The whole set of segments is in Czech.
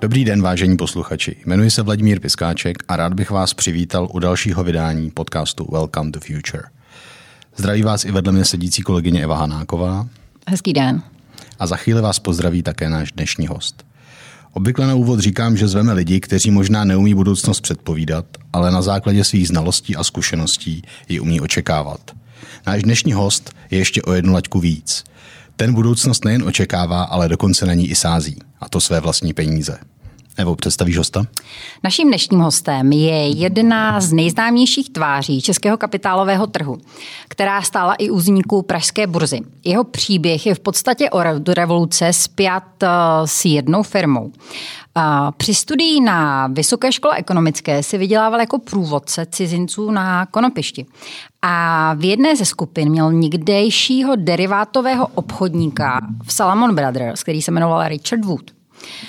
Dobrý den, vážení posluchači. Jmenuji se Vladimír Piskáček a rád bych vás přivítal u dalšího vydání podcastu Welcome to Future. Zdraví vás i vedle mě sedící kolegyně Eva Hanáková. Hezký den. A za chvíli vás pozdraví také náš dnešní host. Obvykle na úvod říkám, že zveme lidi, kteří možná neumí budoucnost předpovídat, ale na základě svých znalostí a zkušeností ji umí očekávat. Náš dnešní host je ještě o jednu laťku víc. Ten budoucnost nejen očekává, ale dokonce na ní i sází. A to své vlastní peníze. Evo, představíš hosta? Naším dnešním hostem je jedna z nejznámějších tváří českého kapitálového trhu, která stála i u vzniku Pražské burzy. Jeho příběh je v podstatě o revoluce spjat eh, s jednou firmou. Při studii na Vysoké škole ekonomické si vydělával jako průvodce cizinců na konopišti. A v jedné ze skupin měl někdejšího derivátového obchodníka v Salomon Brothers, který se jmenoval Richard Wood.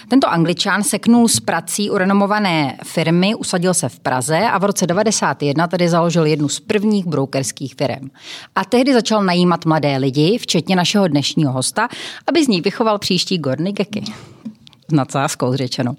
Tento angličan seknul s prací u renomované firmy, usadil se v Praze a v roce 1991 tedy založil jednu z prvních brokerských firm. A tehdy začal najímat mladé lidi, včetně našeho dnešního hosta, aby z nich vychoval příští Gorny Geky s nadsázkou řečeno.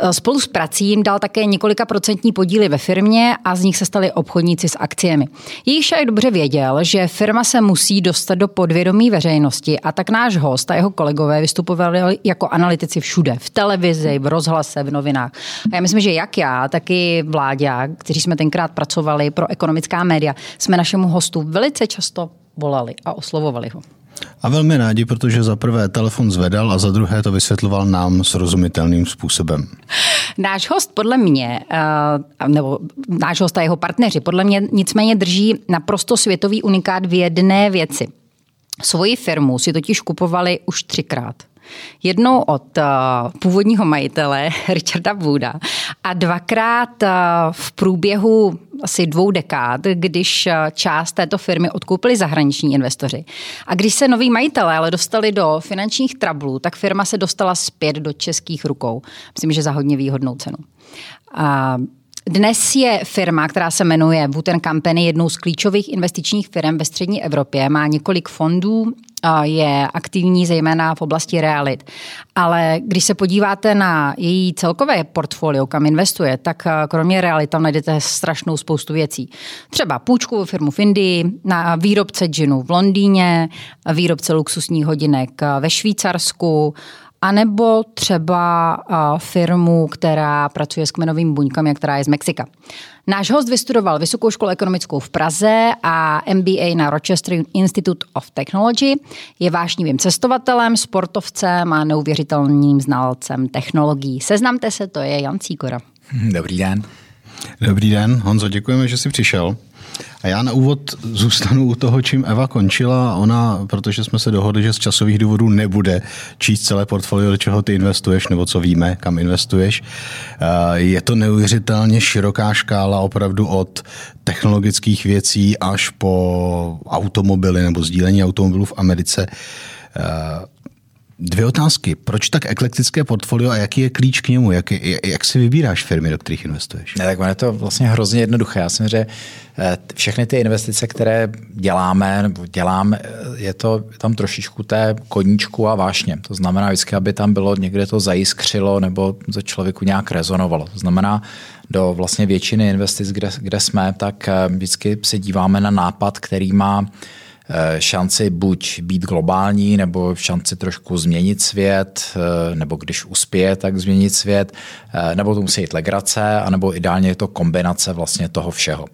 E, spolu s prací jim dal také několika procentní podíly ve firmě a z nich se stali obchodníci s akciemi. Jejich však dobře věděl, že firma se musí dostat do podvědomí veřejnosti a tak náš host a jeho kolegové vystupovali jako analytici všude. V televizi, v rozhlase, v novinách. A já myslím, že jak já, tak i vládě, kteří jsme tenkrát pracovali pro ekonomická média, jsme našemu hostu velice často volali a oslovovali ho. A velmi rádi, protože za prvé telefon zvedal a za druhé to vysvětloval nám srozumitelným způsobem. Náš host podle mě, eh, nebo náš host a jeho partneři, podle mě nicméně drží naprosto světový unikát v jedné věci. Svoji firmu si totiž kupovali už třikrát. Jednou od uh, původního majitele Richarda Wooda a dvakrát uh, v průběhu asi dvou dekád, když uh, část této firmy odkoupili zahraniční investoři. A když se noví majitelé ale dostali do finančních trablů, tak firma se dostala zpět do českých rukou. Myslím, že za hodně výhodnou cenu. A dnes je firma, která se jmenuje Wooten Company, jednou z klíčových investičních firm ve střední Evropě. Má několik fondů, je aktivní zejména v oblasti realit. Ale když se podíváte na její celkové portfolio, kam investuje, tak kromě realit tam najdete strašnou spoustu věcí. Třeba půjčku firmu v Indii, na výrobce džinu v Londýně, výrobce luxusních hodinek ve Švýcarsku, anebo třeba firmu, která pracuje s kmenovými buňkami, která je z Mexika. Náš host vystudoval Vysokou školu ekonomickou v Praze a MBA na Rochester Institute of Technology. Je vášnivým cestovatelem, sportovcem a neuvěřitelným znalcem technologií. Seznamte se, to je Jan Cíkora. Dobrý den. Dobrý den, Honzo, děkujeme, že jsi přišel. A já na úvod zůstanu u toho, čím Eva končila. Ona, protože jsme se dohodli, že z časových důvodů nebude číst celé portfolio, do čeho ty investuješ, nebo co víme, kam investuješ. Eh, je to neuvěřitelně široká škála opravdu od technologických věcí až po automobily nebo sdílení automobilů v Americe. Dvě otázky. Proč tak eklektické portfolio a jaký je klíč k němu? Jak, jak si vybíráš firmy, do kterých investuješ? Ne, tak je to vlastně hrozně jednoduché. Já jsem že eh, všechny ty investice, které děláme, nebo dělám, eh, je to tam trošičku té koníčku a vášně. To znamená vždycky, aby tam bylo někde to zajiskřilo nebo to člověku nějak rezonovalo. To znamená, do vlastně většiny investic, kde, kde jsme, tak eh, vždycky se díváme na nápad, který má šanci buď být globální, nebo šanci trošku změnit svět, eh, nebo když uspěje, tak změnit svět, eh, nebo to musí jít legrace, anebo ideálně je to kombinace vlastně toho všeho.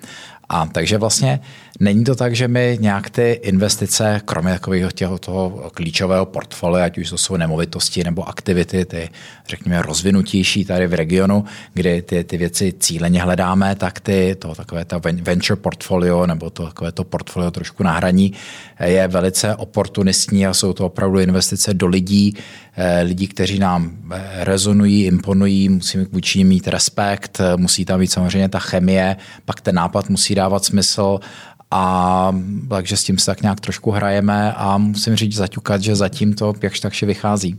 A takže vlastně není to tak, že my nějak ty investice, kromě takového těho, toho klíčového portfolia, ať už to jsou nemovitosti nebo aktivity, ty řekněme rozvinutější tady v regionu, kdy ty, ty věci cíleně hledáme, tak ty, to takové to venture portfolio nebo to takové to portfolio trošku na hraní je velice oportunistní a jsou to opravdu investice do lidí, eh, lidí, kteří nám eh, rezonují, imponují, musíme vůči nim mít respekt, musí tam být samozřejmě ta chemie, pak ten nápad musí dávat smysl a takže s tím se tak nějak trošku hrajeme a musím říct zaťukat, že zatím to jakž takše vychází.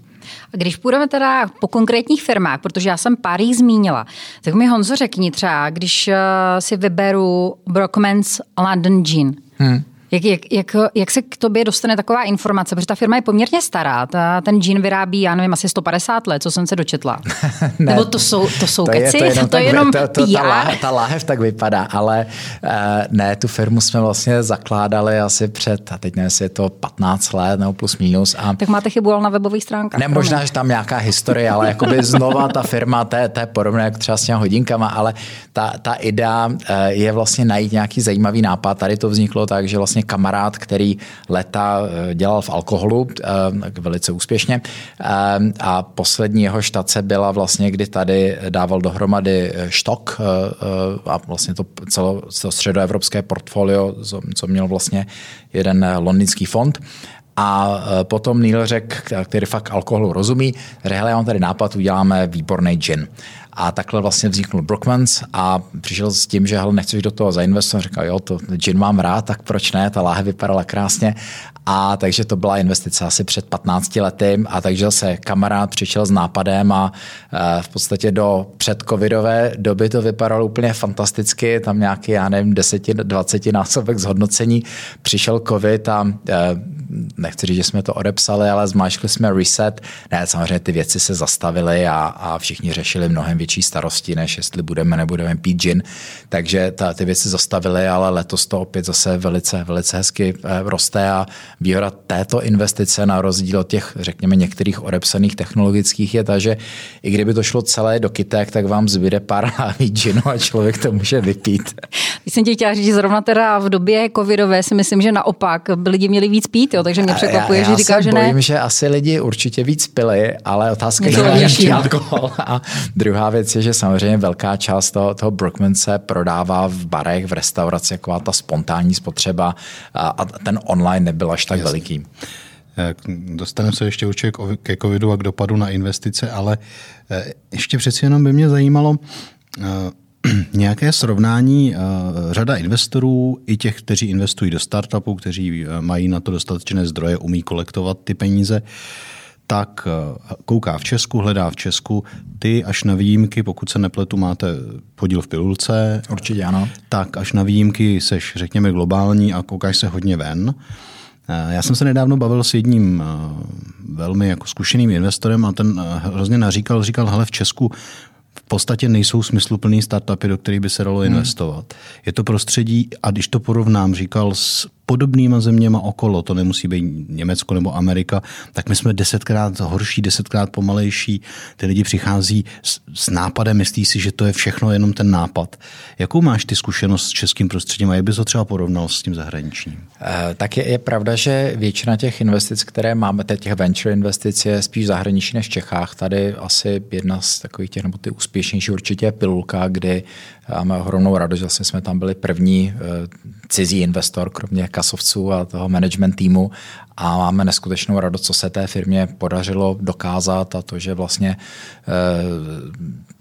A když půjdeme teda po konkrétních firmách, protože já jsem pár jich zmínila, tak mi Honzo řekni třeba, když uh, si vyberu Brockmans London Gin, hmm. Jak, jak, jak, jak se k tobě dostane taková informace? Protože ta firma je poměrně stará. Ta, ten džín vyrábí, já nevím, asi 150 let, co jsem se dočetla. ne, Nebo to jsou, to jsou to keci? Je, to, jenom to, je jenom to, to, PR? Ta, láhev, ta láhev tak vypadá, ale uh, ne, tu firmu jsme vlastně zakládali asi před, a teď nevím, jestli je to 15 let nebo plus minus. A... Tak máte chybu ale na webových stránkách. Ne, možná, že tam nějaká historie, ale jakoby znova ta firma, to je, to je podobné jak třeba s těmi hodinkama, ale ta, ta idea uh, je vlastně najít nějaký zajímavý nápad. Tady to vzniklo tak, že vlastně kamarád, který leta eh, dělal v alkoholu uh, velice úspěšně uh, a poslední jeho štace byla vlastně, kdy tady dával dohromady štok a vlastně to celo, to středoevropské portfolio, co měl vlastně jeden londýnský fond. A potom Neil řekl, který fakt alkoholu rozumí, řekl, já mám tady nápad, uděláme výborný gin. A takhle vlastně vzniknul Brookmans a přišel s tím, že hele, nechceš do toho zainvestovat. Říkal, jo, to gin mám rád, tak proč ne? Ta láhev vypadala krásně. A takže to byla investice asi před 15 lety a takže se kamarád přišel s nápadem a e, v podstatě do předcovidové doby to vypadalo úplně fantasticky, tam nějaký, já nevím, 10-20 násobek zhodnocení. Přišel covid a e, nechci říct, že jsme to odepsali, ale zmáčkli jsme reset. Ne, samozřejmě ty věci se zastavily a, a všichni řešili mnohem větší starosti, než jestli budeme nebudeme pít gin. Takže ta, ty věci zastavily, ale letos to opět zase velice, velice hezky e, roste a výhoda této investice na rozdíl od těch, řekněme, některých odepsaných technologických je ta, že i kdyby to šlo celé do kytek, tak vám zbyde pár láví džinu a člověk to může vypít. Když jsem ti chtěla říct, že zrovna teda v době covidové si myslím, že naopak lidi měli víc pít, jo, takže mě překvapuje, já, já že říká, že ne. bojím, že asi lidi určitě víc pili, ale otázka je, jaký alkohol. A druhá věc je, že samozřejmě velká část toho, toho Brookman se prodává v barech, v restauraci, jako ta spontánní spotřeba a, a ten online nebyl až tak Jasný. veliký. Eh, dostaneme se ještě určitě ke covidu a k dopadu na investice, ale eh, ještě přeci jenom by mě zajímalo eh, nějaké srovnání řada investorů, i těch, kteří investují do startupů, kteří mají na to dostatečné zdroje, umí kolektovat ty peníze, tak kouká v Česku, hledá v Česku. Ty až na výjimky, pokud se nepletu, máte podíl v pilulce. Určitě ano. Tak až na výjimky seš, řekněme, globální a koukáš se hodně ven. Eh, já jsem se nedávno bavil s jedním eh, velmi jako zkušeným investorem a ten eh, hrozně naříkal, říkal, hele v Česku v podstatě nejsou smysluplný startupy, do kterých by se dalo hmm. investovat. Hmm. Je to prostředí, a když to porovnám, říkal s podobnýma zeměma okolo, to nemusí být Německo nebo Amerika, tak my jsme desetkrát horší, desetkrát pomalejší. Ty lidi přichází s, s nápadem, myslí si, že to je všechno jenom ten nápad. Jakou máš ty zkušenost s českým prostředím a jak bys to třeba porovnal s tím zahraničním? E, tak je, je pravda, že většina těch investic, které máme, teď těch venture investic, je spíš zahraniční než v Čechách. Tady asi jedna z takových těch, nebo ty úspěšnější určitě je Pilulka, kdy máme ohromnou radost, že vlastně jsme tam byli první eh, cizí investor, kromě kasovců a toho management týmu a máme neskutečnou radost, co se té firmě podařilo dokázat a to, že vlastně eh,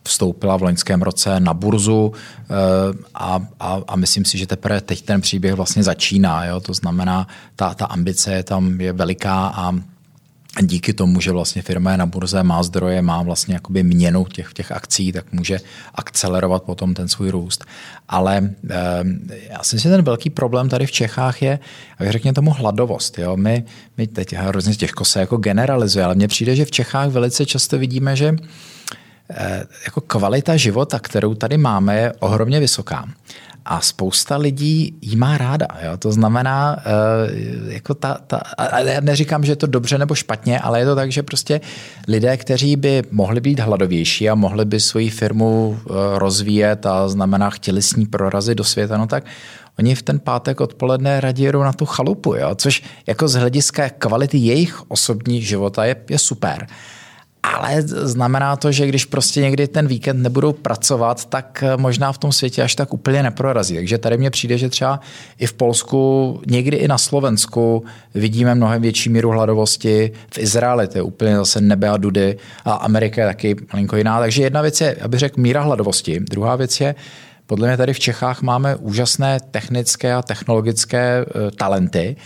vstoupila v loňském roce na burzu eh, a, a, a myslím si, že teprve teď ten příběh vlastně začíná. Jo? To znamená, ta, ta ambice je tam je veliká a díky tomu, že vlastně firma je na burze, má zdroje, má vlastně jakoby měnu těch, těch akcí, tak může akcelerovat potom ten svůj růst. Ale eh, já si myslím, že ten velký problém tady v Čechách je, jak řekněme tomu, hladovost. Jo? My, my teď hrozně těžko se jako generalizuje, ale mně přijde, že v Čechách velice často vidíme, že eh, jako kvalita života, kterou tady máme, je ohromně vysoká a spousta lidí jí má ráda. Jo? To znamená, uh, jako ta, ta, a já neříkám, že je to dobře nebo špatně, ale je to tak, že prostě lidé, kteří by mohli být hladovější a mohli by svoji firmu uh, rozvíjet a znamená chtěli s ní prorazit do světa, no tak oni v ten pátek odpoledne raději na tu chalupu, jo? což jako z hlediska kvality jejich osobní života je, je super. Ale znamená to, že když prostě někdy ten víkend nebudou pracovat, tak eh, možná v tom světě až tak úplně neprorazí. Takže tady mně přijde, že třeba i v Polsku, někdy i na Slovensku vidíme mnohem větší míru hladovosti. V Izraeli to je úplně zase nebe a dudy a Amerika je taky malinko jiná. Takže jedna věc je, abych řekl, míra hladovosti. Druhá věc je, podle mě tady v Čechách máme úžasné technické a technologické eh, talenty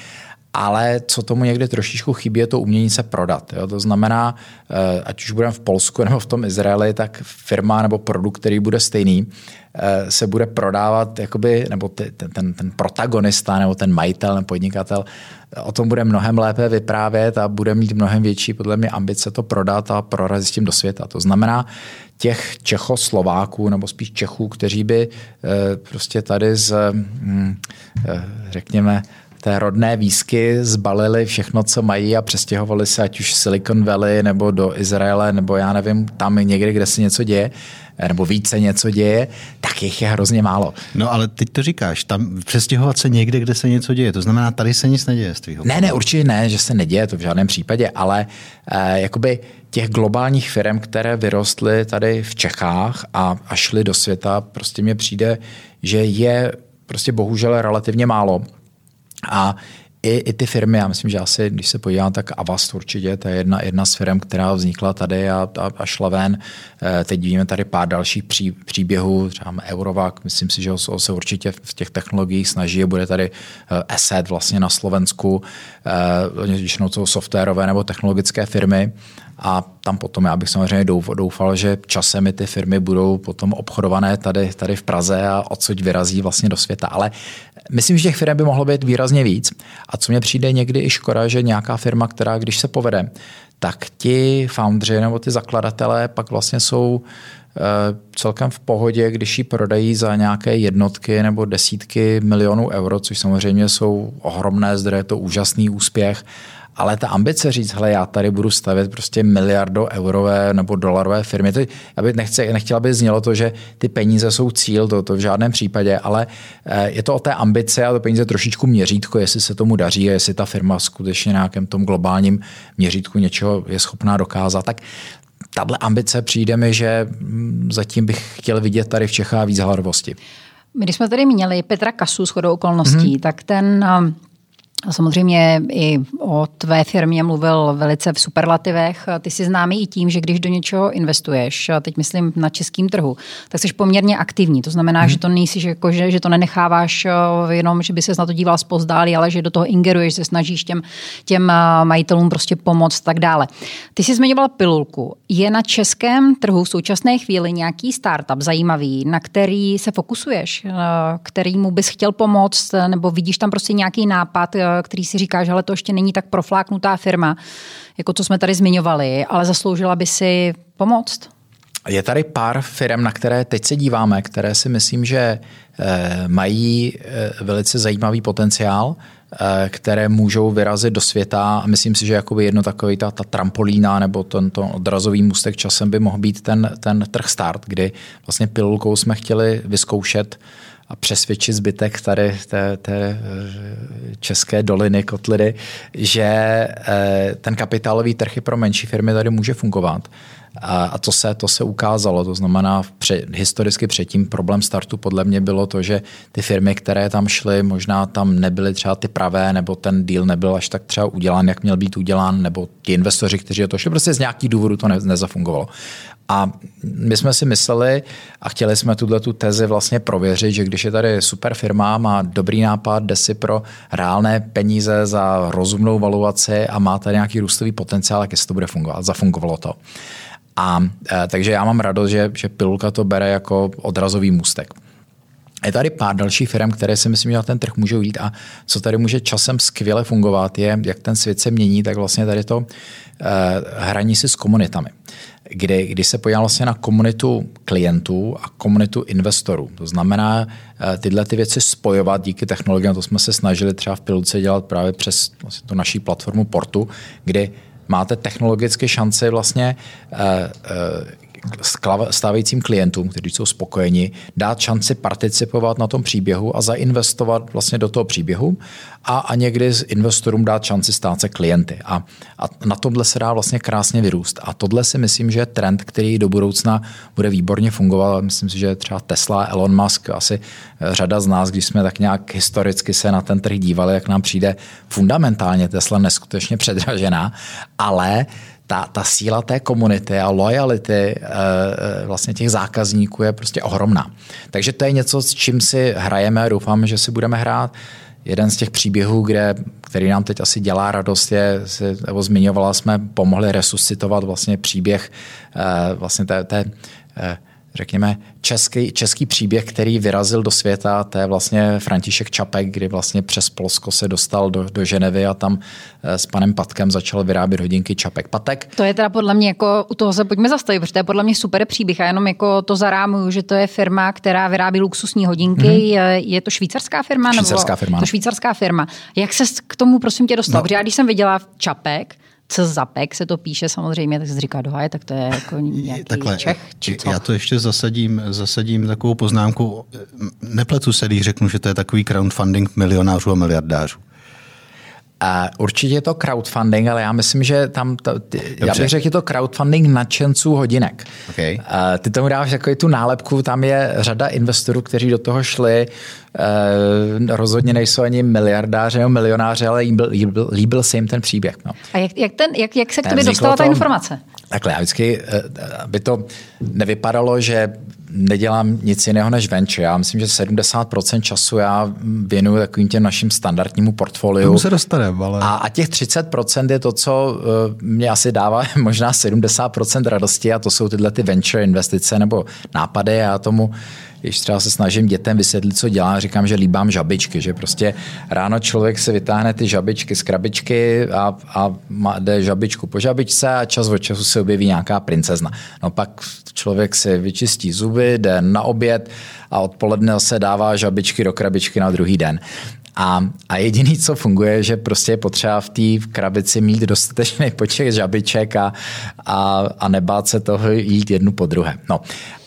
ale co tomu někdy trošičku chybí, je to umění se prodat. Jo? To znamená, eh, ať už budeme v Polsku nebo v tom Izraeli, tak firma nebo produkt, který bude stejný, eh, se bude prodávat, jakoby, nebo ten, ten, ten protagonista nebo ten majitel nebo podnikatel o tom bude mnohem lépe vyprávět a bude mít mnohem větší podle mě ambice to prodat a prorazit s tím do světa. To znamená, těch Čechoslováků nebo spíš Čechů, kteří by eh, prostě tady z, hm, řekněme, té rodné výsky zbalili všechno, co mají a přestěhovali se ať už Silicon Valley nebo do Izraele nebo já nevím, tam někde, kde se něco děje nebo více něco děje, tak jich je hrozně málo. No ale teď to říkáš, tam přestěhovat se někde, kde se něco děje, to znamená, tady se nic neděje z tvýho Ne, ne, určitě ne, že se neděje, to v žádném případě, ale eh, jakoby těch globálních firm, které vyrostly tady v Čechách a, a šly do světa, prostě mně přijde, že je prostě bohužel relativně málo. A i, i ty firmy, já myslím, že asi, když se podívám, tak Avast určitě, to je jedna, jedna z firm, která vznikla tady a, a, a šla ven. Eh, teď vidíme tady pár dalších pří, příběhů, třeba Eurovac, myslím si, že ho, se určitě v těch technologiích snaží, bude tady Asset vlastně na Slovensku, eh, většinou jsou softwarové nebo technologické firmy a tam potom já bych samozřejmě doufal, že časem ty firmy budou potom obchodované tady, tady v Praze a odsud vyrazí vlastně do světa. Ale myslím, že těch firm by mohlo být výrazně víc. A co mě přijde někdy i škoda, že nějaká firma, která když se povede, tak ti foundři nebo ty zakladatelé pak vlastně jsou eh, celkem v pohodě, když ji prodají za nějaké jednotky nebo desítky milionů euro, což samozřejmě jsou ohromné zdroje, to úžasný úspěch ale ta ambice říct, hele, já tady budu stavět prostě miliardo eurové nebo dolarové firmy, to, já bych nechce, nechtěla by znělo to, že ty peníze jsou cíl, to, to v žádném případě, ale eh, je to o té ambice a to peníze trošičku měřítko, jestli se tomu daří a jestli ta firma skutečně na nějakém tom globálním měřítku něčeho je schopná dokázat. Tak tahle ambice přijde mi, že hm, zatím bych chtěl vidět tady v Čechách víc hladovosti. My když jsme tady měli Petra Kasu s chodou okolností, mm-hmm. tak ten samozřejmě i o tvé firmě mluvil velice v superlativech. Ty jsi známý i tím, že když do něčeho investuješ, teď myslím na českém trhu, tak jsi poměrně aktivní. To znamená, hmm. že to nejsi, že, jako, že, že to nenecháváš eh, jenom, že by se na to díval zpozdálí, ale že do toho ingeruješ, se snažíš těm, těm eh, majitelům prostě pomoct tak dále. Ty jsi zmiňoval pilulku. Je na českém trhu v současné chvíli nějaký startup zajímavý, na který se fokusuješ, eh, kterýmu bys chtěl pomoct, nebo vidíš tam prostě nějaký nápad, který si říká, že ale to ještě není tak profláknutá firma, jako co jsme tady zmiňovali, ale zasloužila by si pomoct? Je tady pár firm, na které teď se díváme, které si myslím, že eh, mají eh, velice zajímavý potenciál, které můžou vyrazit do světa. A myslím si, že jakoby jedno takový ta, ta trampolína nebo tento odrazový můstek časem by mohl být ten, ten trh start, kdy vlastně pilulkou jsme chtěli vyzkoušet a přesvědčit zbytek tady té, té eh, české doliny, kotlidy, že eh, ten kapitálový trh i pro menší firmy tady může fungovat. A to se, to se ukázalo, to znamená pře, historicky předtím problém startu podle mě bylo to, že ty firmy, které tam šly, možná tam nebyly třeba ty pravé, nebo ten deal nebyl až tak třeba udělán, jak měl být udělán, nebo ti investoři, kteří to šli, prostě z nějakých důvodů to ne, nezafungovalo. A my jsme si mysleli a chtěli jsme tuhle tu tezi vlastně prověřit, že když je tady super firma, má dobrý nápad, jde si pro reálné peníze za rozumnou valuaci a má tady nějaký růstový potenciál, jak jestli to bude fungovat. Zafungovalo to. A e, takže já mám radost, že, že pilulka to bere jako odrazový můstek. Je tady pár dalších firm, které si myslím, že na ten trh můžou jít a co tady může časem skvěle fungovat, je, jak ten svět se mění, tak vlastně tady to e, hraní si s komunitami kdy, kdy se podívám vlastně na komunitu klientů a komunitu investorů. To znamená e, tyhle ty věci spojovat díky technologiím, to jsme se snažili třeba v pilotce dělat právě přes vlastně tu naší platformu Portu, kdy máte technologické šance vlastně eh, eh, stávajícím klientům, kteří jsou spokojeni, dát šanci participovat na tom příběhu a zainvestovat vlastně do toho příběhu a, a někdy s investorům dát šanci stát se klienty. A, a na tomhle se dá vlastně krásně vyrůst. A tohle si myslím, že je trend, který do budoucna bude výborně fungovat. Myslím si, že třeba Tesla, Elon Musk, asi řada z nás, když jsme tak nějak historicky se na ten trh dívali, jak nám přijde fundamentálně Tesla neskutečně předražená, ale ta, ta síla té komunity a lojality e, vlastně těch zákazníků je prostě ohromná. Takže to je něco, s čím si hrajeme a doufám, že si budeme hrát. Jeden z těch příběhů, kde který nám teď asi dělá radost, je, nebo zmiňovala jsme, pomohli resuscitovat vlastně příběh vlastně té, té řekněme, český, český příběh, který vyrazil do světa, to je vlastně František Čapek, kdy vlastně přes Polsko se dostal do, do Ženevy a tam eh, s panem Patkem začal vyrábět hodinky Čapek Patek. To je teda podle mě jako, u toho se pojďme zastavit, protože to je podle mě super příběh a jenom jako to zarámuju, že to je firma, která vyrábí luxusní hodinky. Mm-hmm. Je, je to švýcarská firma? Švýcarská nebo, firma. To švýcarská firma. Jak se k tomu prosím tě dostal? No. Protože já když jsem viděla Čapek, co zapek se to píše samozřejmě, tak se říká dohaje, tak to je jako nějaký Takhle, Čech, či co? Já to ještě zasadím, zasadím takovou poznámku. Nepletu se, když řeknu, že to je takový crowdfunding milionářů a miliardářů. Uh, určitě je to crowdfunding, ale já myslím, že tam, to, ty, já bych řekl, je to crowdfunding nadšenců hodinek. Okay. Uh, ty tomu dáváš jako tu nálepku, tam je řada investorů, kteří do toho šli, uh, rozhodně nejsou ani miliardáři nebo milionáři, ale líbil, líbil, líbil se jim ten příběh. No. A jak, jak, ten, jak, jak se k tobě dostala ta informace? Takhle, já vždycky, eh, aby to nevypadalo, že nedělám nic jiného než venture. Já myslím, že 70% času já věnuju takovým těm našim standardnímu portfoliu. Tomu se dostaneme, ale... A, a těch 30% je to, co uh, mě asi dává možná 70% radosti a to jsou tyhle ty venture investice nebo nápady. Já tomu když třeba se snažím dětem vysvětlit, co dělám, říkám, že líbám žabičky, že prostě ráno člověk se vytáhne ty žabičky z krabičky a, a jde žabičku po žabičce a čas od času se objeví nějaká princezna. No pak člověk si vyčistí zuby, jde na oběd a odpoledne se dává žabičky do krabičky na druhý den. A, a jediný, co funguje, že prostě je potřeba v té krabici mít dostatečný počet žabiček a, a, a nebát se toho jít jednu po druhé. No.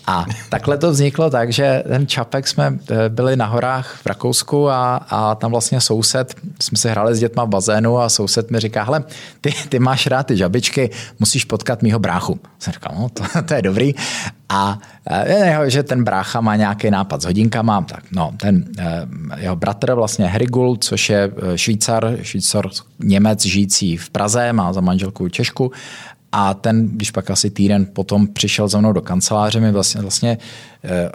A takhle to vzniklo tak, že ten Čapek jsme eh, byli na horách v Rakousku a, a tam vlastně soused, jsme se hráli s dětma v bazénu a soused mi říká, hele, ty, ty máš rád ty žabičky, musíš potkat mýho bráchu. Jsem říkal, no to, to je dobrý. A je, že ten brácha má nějaký nápad s hodinkama, tak no, ten eh, jeho bratr vlastně Herigul, což je eh, Švýcar, Švýcar Němec žijící v Praze, má za manželku Češku a ten, když pak asi týden potom přišel za mnou do kanceláře, mi vlastně, vlastně e,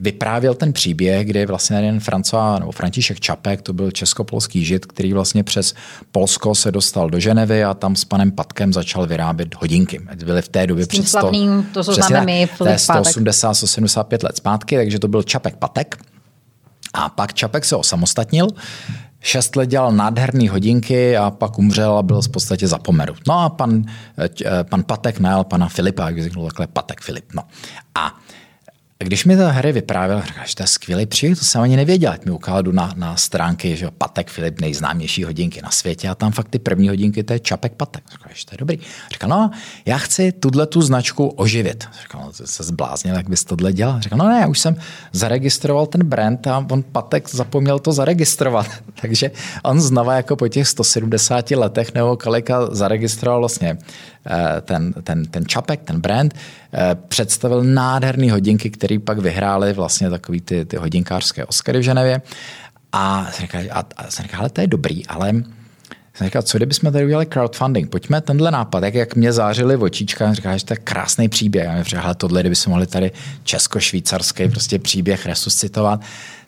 vyprávěl ten příběh, kdy vlastně jeden Francois, nebo František Čapek, to byl českopolský žid, který vlastně přes Polsko se dostal do Ženevy a tam s panem Patkem začal vyrábět hodinky. Byly v té době přes slavným, to, co známe my, to je 180, 175 let zpátky, takže to byl Čapek Patek. A pak Čapek se osamostatnil, Šest let dělal nádherné hodinky a pak umřel a byl v podstatě zapomenut. No a pan, eh, pan Patek najal pana Filipa, jak řekl takhle Patek Filip. No. A když mi ta hry vyprávěl, že to je skvělý příběh, to jsem ani nevěděl, jak mi ukázal na, na stránky, že Patek Filip, nejznámější hodinky na světě a tam fakt ty první hodinky, to je Čapek Patek. Že to je dobrý. Říkal, no, já chci tuhle tu značku oživit. Říkal, no, se zbláznil, jak bys tohle dělal. Říkal, no ne, já už jsem zaregistroval ten brand a on Patek zapomněl to zaregistrovat. Takže on znova jako po těch 170 letech nebo kolika zaregistroval vlastně ten, ten, ten Čapek, ten brand, eh, představil nádherné hodinky, které pak vyhrály vlastně takový ty, ty hodinkářské Oscary v Ženevě. A jsem říkal, a, a jsem říkal, ale to je dobrý, ale jsem říkal, co kdybychom tady udělali crowdfunding? Pojďme tenhle nápad, jak, jak mě zářily v očičkách, říkal, že to je krásný příběh. A mě říkal, tohle, kdybychom mohli tady česko-švýcarský prostě příběh resuscitovat,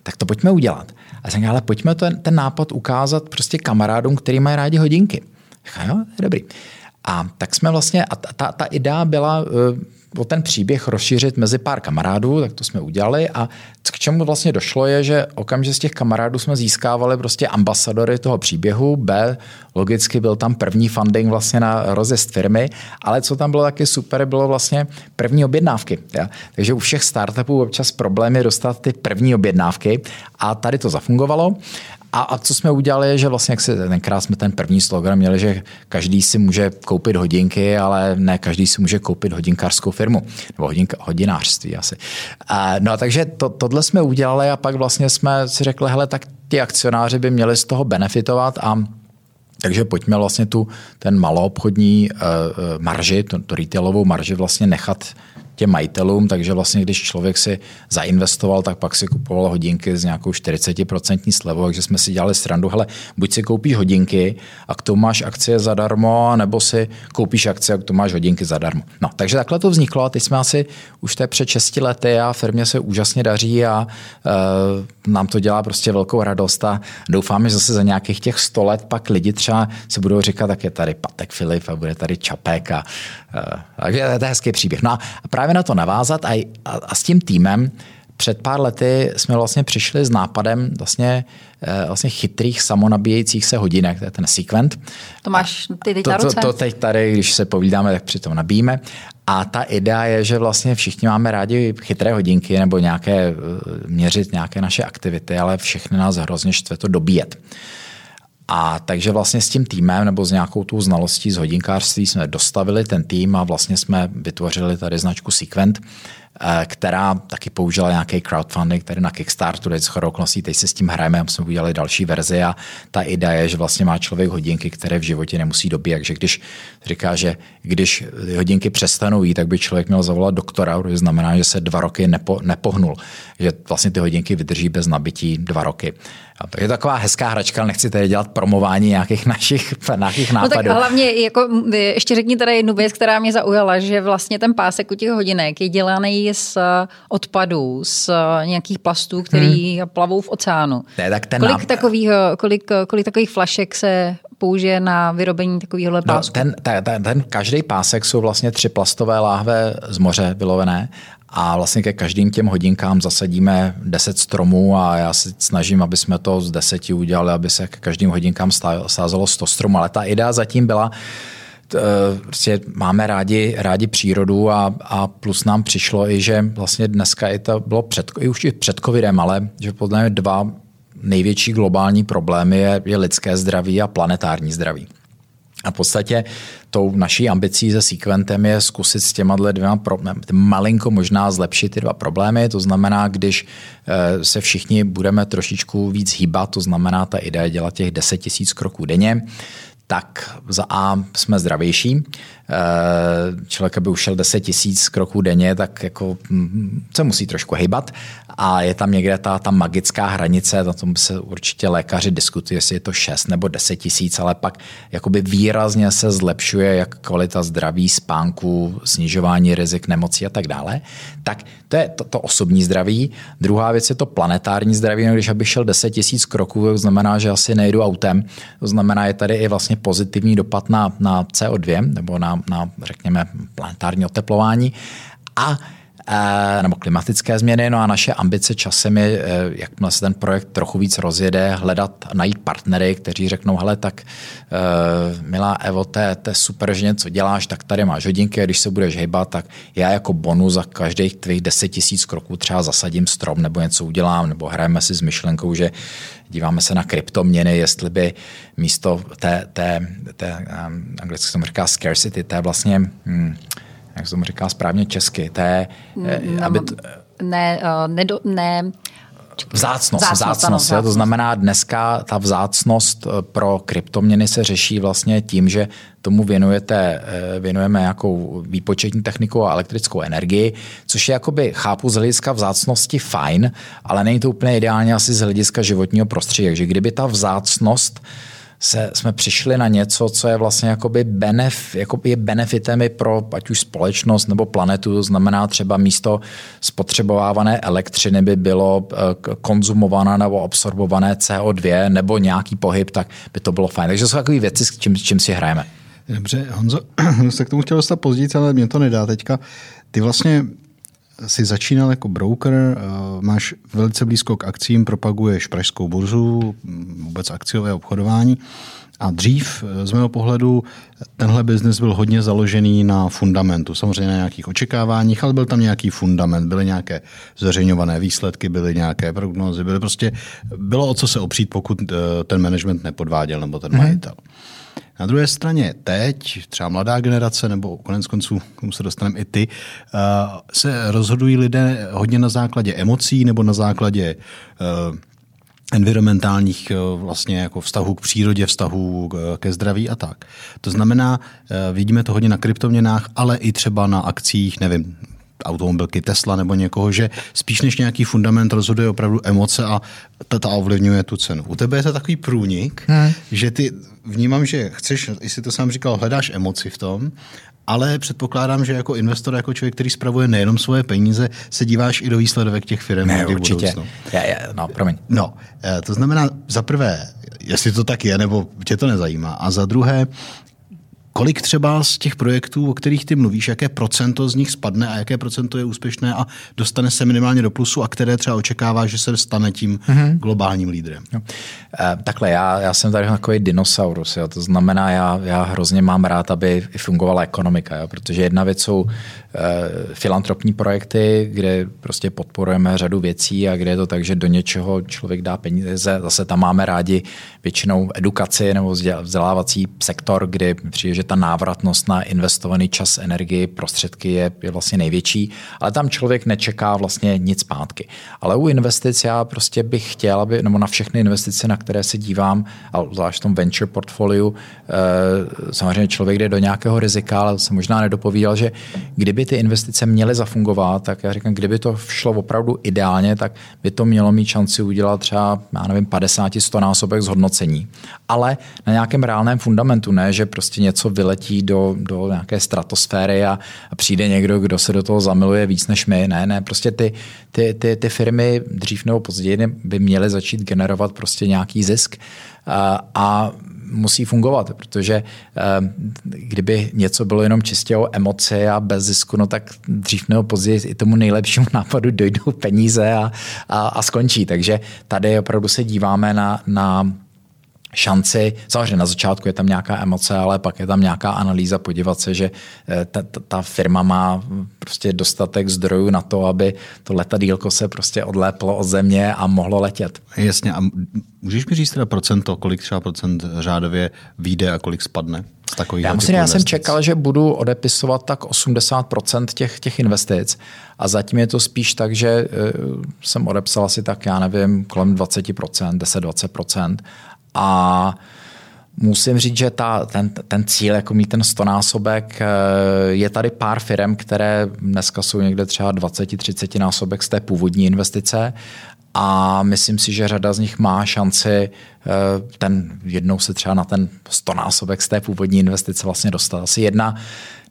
tak to pojďme udělat. A jsem říkal, ale pojďme ten, ten nápad ukázat prostě kamarádům, který mají rádi hodinky. Říkal, jo, je dobrý. A tak jsme vlastně, a ta, ta idea byla, eh, o ten příběh rozšířit mezi pár kamarádů, tak to jsme udělali a k čemu vlastně došlo je, že okamžitě z těch kamarádů jsme získávali prostě ambasadory toho příběhu, B, logicky byl tam první funding vlastně na rozjezd firmy, ale co tam bylo taky super, bylo vlastně první objednávky. Ja? Takže u všech startupů občas problémy dostat ty první objednávky a tady to zafungovalo a, a co jsme udělali, je, že vlastně, jak se tenkrát jsme ten první slogan měli, že každý si může koupit hodinky, ale ne každý si může koupit hodinkářskou firmu, nebo hodinka, hodinářství asi. A, no a takže to, tohle jsme udělali a pak vlastně jsme si řekli, hele, tak ti akcionáři by měli z toho benefitovat a takže pojďme vlastně tu, ten maloobchodní uh, marži, tu, tu retailovou marži vlastně nechat těm majitelům, takže vlastně když člověk si zainvestoval, tak pak si kupoval hodinky s nějakou 40% slevou, takže jsme si dělali srandu, hele, buď si koupíš hodinky a k tomu máš akcie zadarmo, nebo si koupíš akcie a k tomu máš hodinky zadarmo. No, takže takhle to vzniklo a teď jsme asi už je před 6 lety a firmě se úžasně daří a e, nám to dělá prostě velkou radost a doufáme, že zase za nějakých těch 100 let pak lidi třeba se budou říkat, tak je tady Patek Filip a bude tady Čapek a, e, takže to je hezký příběh. No a právě na to navázat a, a, a s tím týmem před pár lety jsme vlastně přišli s nápadem vlastně, eh, vlastně chytrých samonabíjejících se hodinek, to je ten Sequent. To máš ty teď to, na ruce? To, to teď tady, když se povídáme, tak přitom nabíjíme. A ta idea je, že vlastně všichni máme rádi chytré hodinky nebo nějaké eh, měřit nějaké naše aktivity, ale všechny nás hrozně štve to dobíjet. A takže vlastně s tím týmem nebo s nějakou tou znalostí z hodinkářství jsme dostavili ten tým a vlastně jsme vytvořili tady značku Sequent, která taky použila nějaký crowdfunding, který na Kickstarteru, teď shodou okolností, teď se s tím hrajeme, jsme udělali další verzi a ta idea je, že vlastně má člověk hodinky, které v životě nemusí dobít, takže když říká, že když hodinky přestanou jít, tak by člověk měl zavolat doktora, to znamená, že se dva roky nepo, nepohnul, že vlastně ty hodinky vydrží bez nabití dva roky. A to je taková hezká hračka, ale nechci tady dělat promování nějakých našich, našich nápadů. No tak hlavně jako, ještě řekni tady jednu věc, která mě zaujala, že vlastně ten pásek u těch hodinek je dělaný z odpadů, z nějakých plastů, který hmm. plavou v oceánu. Ne, tak ten kolik, náp... takových, kolik, kolik takových flašek se použije na vyrobení takového pásku? No, ten, ten, ten, ten každý pásek jsou vlastně tři plastové láhve z moře vylovené a vlastně ke každým těm hodinkám zasadíme 10 stromů a já se snažím, aby jsme to z deseti udělali, aby se ke každým hodinkám sázelo 100 stromů. Ale ta idea zatím byla, prostě máme rádi, rádi přírodu a, a plus nám přišlo i, že vlastně dneska i to bylo před, i už i před covidem, ale že podle mě dva největší globální problémy je, je lidské zdraví a planetární zdraví. A v podstatě tou naší ambicí se Sequentem je zkusit s těma dvěma problémy, malinko možná zlepšit ty dva problémy. To znamená, když eh, se všichni budeme trošičku víc hýbat, to znamená ta idea dělat těch 10 tisíc kroků denně, tak za A jsme zdravější. Eh, člověk, aby ušel 10 tisíc kroků denně, tak jako hm, se musí trošku hejbat a je tam někde ta, ta magická hranice, na tom se určitě lékaři diskutují, jestli je to 6 nebo 10 tisíc, ale pak jakoby výrazně se zlepšuje jak kvalita zdraví, spánku, snižování rizik nemocí a tak dále. Tak to je to, to osobní zdraví. Druhá věc je to planetární zdraví, no, když abych šel 10 tisíc kroků, to znamená, že asi nejdu autem. To znamená, je tady i vlastně pozitivní dopad na, na CO2 nebo na, na, řekněme, planetární oteplování. A nebo klimatické změny. No a naše ambice časem je, eh, jakmile se ten projekt trochu víc rozjede, hledat, najít partnery, kteří řeknou, hele, tak uh, milá Evo, to je, super, že něco děláš, tak tady máš hodinky a když se budeš hejbat, tak já jako bonus za každých tvých 10 tisíc kroků třeba zasadím strom nebo něco udělám, nebo hrajeme si s myšlenkou, že díváme se na kryptoměny, jestli by místo té, té, té anglicky se říká scarcity, té vlastně hmm, jak se tomu říká správně česky, to je, eh, no, aby... T... Ne, uh, ne, ne, Vzácnost, vzácnost, vzácnost, ano, to znamená dneska ta vzácnost eh, pro kryptoměny se řeší vlastně tím, že tomu věnujete, věnujeme nějakou výpočetní techniku a elektrickou energii, což je jakoby, chápu z hlediska vzácnosti fajn, ale není to úplně ideálně asi z hlediska životního prostředí. Takže kdyby ta vzácnost se, jsme přišli na něco, co je vlastně jakoby, benef, jakoby je benefitem i pro ať už společnost nebo planetu. To znamená třeba místo spotřebovávané elektřiny by bylo eh, konzumované nebo absorbované CO2 nebo nějaký pohyb, tak by to bylo fajn. Takže to jsou takové věci, s čím, s čím si hrajeme. Dobře, Honzo, se k tomu chtěl dostat později, ale mě to nedá teďka. Ty vlastně jsi začínal jako broker, eh, máš velice blízko k akcím, propaguješ pražskou burzu, vůbec akciové obchodování. A dřív, eh, z mého pohledu, tenhle biznis byl hodně založený na fundamentu. Samozřejmě na nějakých očekáváních, ale byl tam nějaký fundament, byly nějaké zveřejňované výsledky, byly nějaké prognózy, byly prostě, bylo o co se opřít, pokud eh, ten management nepodváděl nebo ten mhm. majitel. Hmm. Na druhé straně teď, třeba mladá generace, nebo konec konců, k tomu se dostaneme i ty, uh, se rozhodují lidé hodně na základě emocí nebo na základě uh, environmentálních uh, vlastně jako vztahů k přírodě, vztahů ke zdraví a tak. To znamená, vidíme to hodně na kryptoměnách, ale i třeba na akcích, nevím, automobilky Tesla nebo někoho, že spíš než nějaký fundament rozhoduje opravdu emoce a ta, ta ovlivňuje tu cenu. U tebe je to takový průnik, hmm. že ty vnímám, že chceš, jestli to sám říkal, hledáš emoci v tom, ale předpokládám, že jako investor, jako člověk, který spravuje nejenom svoje peníze, se díváš i do výsledek těch firm. Ne, určitě. Já, já, no, promiň. No, eh, to znamená, za prvé, jestli to tak je, nebo tě to nezajímá, a za druhé, Kolik třeba z těch projektů, o kterých ty mluvíš, jaké procento z nich spadne a jaké procento je úspěšné a dostane se minimálně do plusu a které třeba očekává, že se stane tím mm-hmm. globálním lídrem? No. E, takhle, já, já jsem tady takový dinosaurus, jo. to znamená, já, já hrozně mám rád, aby fungovala ekonomika, jo. protože jedna věc jsou e, filantropní projekty, kde prostě podporujeme řadu věcí a kde je to tak, že do něčeho člověk dá peníze, zase tam máme rádi většinou edukaci nebo vzdělávací sektor, kdy přijde, že ta návratnost na investovaný čas, energii, prostředky je, je vlastně největší, ale tam člověk nečeká vlastně nic zpátky. Ale u investic já prostě bych chtěl, aby, nebo na všechny investice, na které se dívám, a zvlášť v tom venture portfoliu, eh, samozřejmě člověk jde do nějakého rizika, ale se možná nedopovídal, že kdyby ty investice měly zafungovat, tak já říkám, kdyby to šlo opravdu ideálně, tak by to mělo mít šanci udělat třeba, já nevím, 50-100 násobek zhodnocení. Ale na nějakém reálném fundamentu, ne, že prostě něco vyletí do, do nějaké stratosféry a, a přijde někdo, kdo se do toho zamiluje víc než my. Ne, ne, prostě ty, ty, ty, ty firmy dřív nebo později by měly začít generovat prostě nějaký zisk a, a musí fungovat, protože kdyby něco bylo jenom čistě o emoci a bez zisku, no tak dřív nebo později i tomu nejlepšímu nápadu dojdou peníze a, a, a skončí. Takže tady opravdu se díváme na, na šanci, samozřejmě na začátku je tam nějaká emoce, ale pak je tam nějaká analýza, podívat se, že eh, ta, ta, ta firma má prostě dostatek zdrojů na to, aby to letadílko se prostě odléplo od země a mohlo letět. Jasně, a můžeš mi říct teda procento, kolik třeba procent řádově vyjde a kolik spadne? Z takových já musím, já jsem čekal, že budu odepisovat tak 80% těch, těch investic a zatím je to spíš tak, že eh, jsem odepsal asi tak, já nevím, kolem 20%, 10-20% a musím říct, že ta, ten, ten cíl, jako mít ten stonásobek, eh, je tady pár firm, které dneska jsou někde třeba 20-30 násobek z té původní investice a myslím si, že řada z nich má šanci eh, ten jednou se třeba na ten stonásobek z té původní investice vlastně dostat. Asi jedna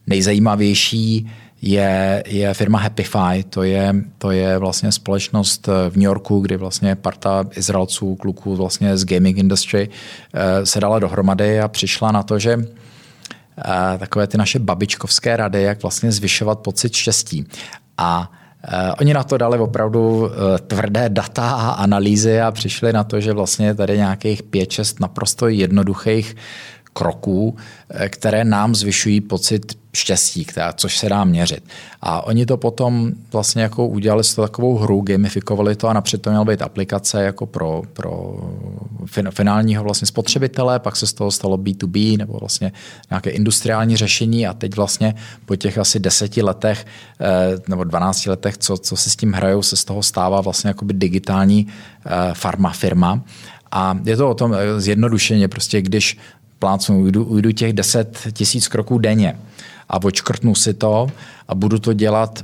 nejzajímavější je, je firma Happify, to je, to je vlastně společnost v New Yorku, kdy vlastně parta Izraelců, kluků vlastně z gaming industry eh, se dala dohromady a přišla na to, že eh, takové ty naše babičkovské rady, jak vlastně zvyšovat pocit štěstí. A oni na to dali opravdu tvrdé data a analýzy a přišli na to, že vlastně tady nějakých 5-6 naprosto jednoduchých kroků, eh, které nám zvyšují pocit štěstí, která, což se dá měřit. A oni to potom vlastně jako udělali s to takovou hru, gamifikovali to a napřed to měla být aplikace jako pro, pro finálního vlastně spotřebitele, pak se z toho stalo B2B nebo vlastně nějaké industriální řešení a teď vlastně po těch asi deseti letech eh, nebo 12 letech, co, co se s tím hrajou, se z toho stává vlastně jakoby digitální eh, farma firma. A je to o tom zjednodušeně, prostě když plácnu, ujdu, ujdu těch 10 tisíc kroků denně a očkrtnu si to a budu to dělat,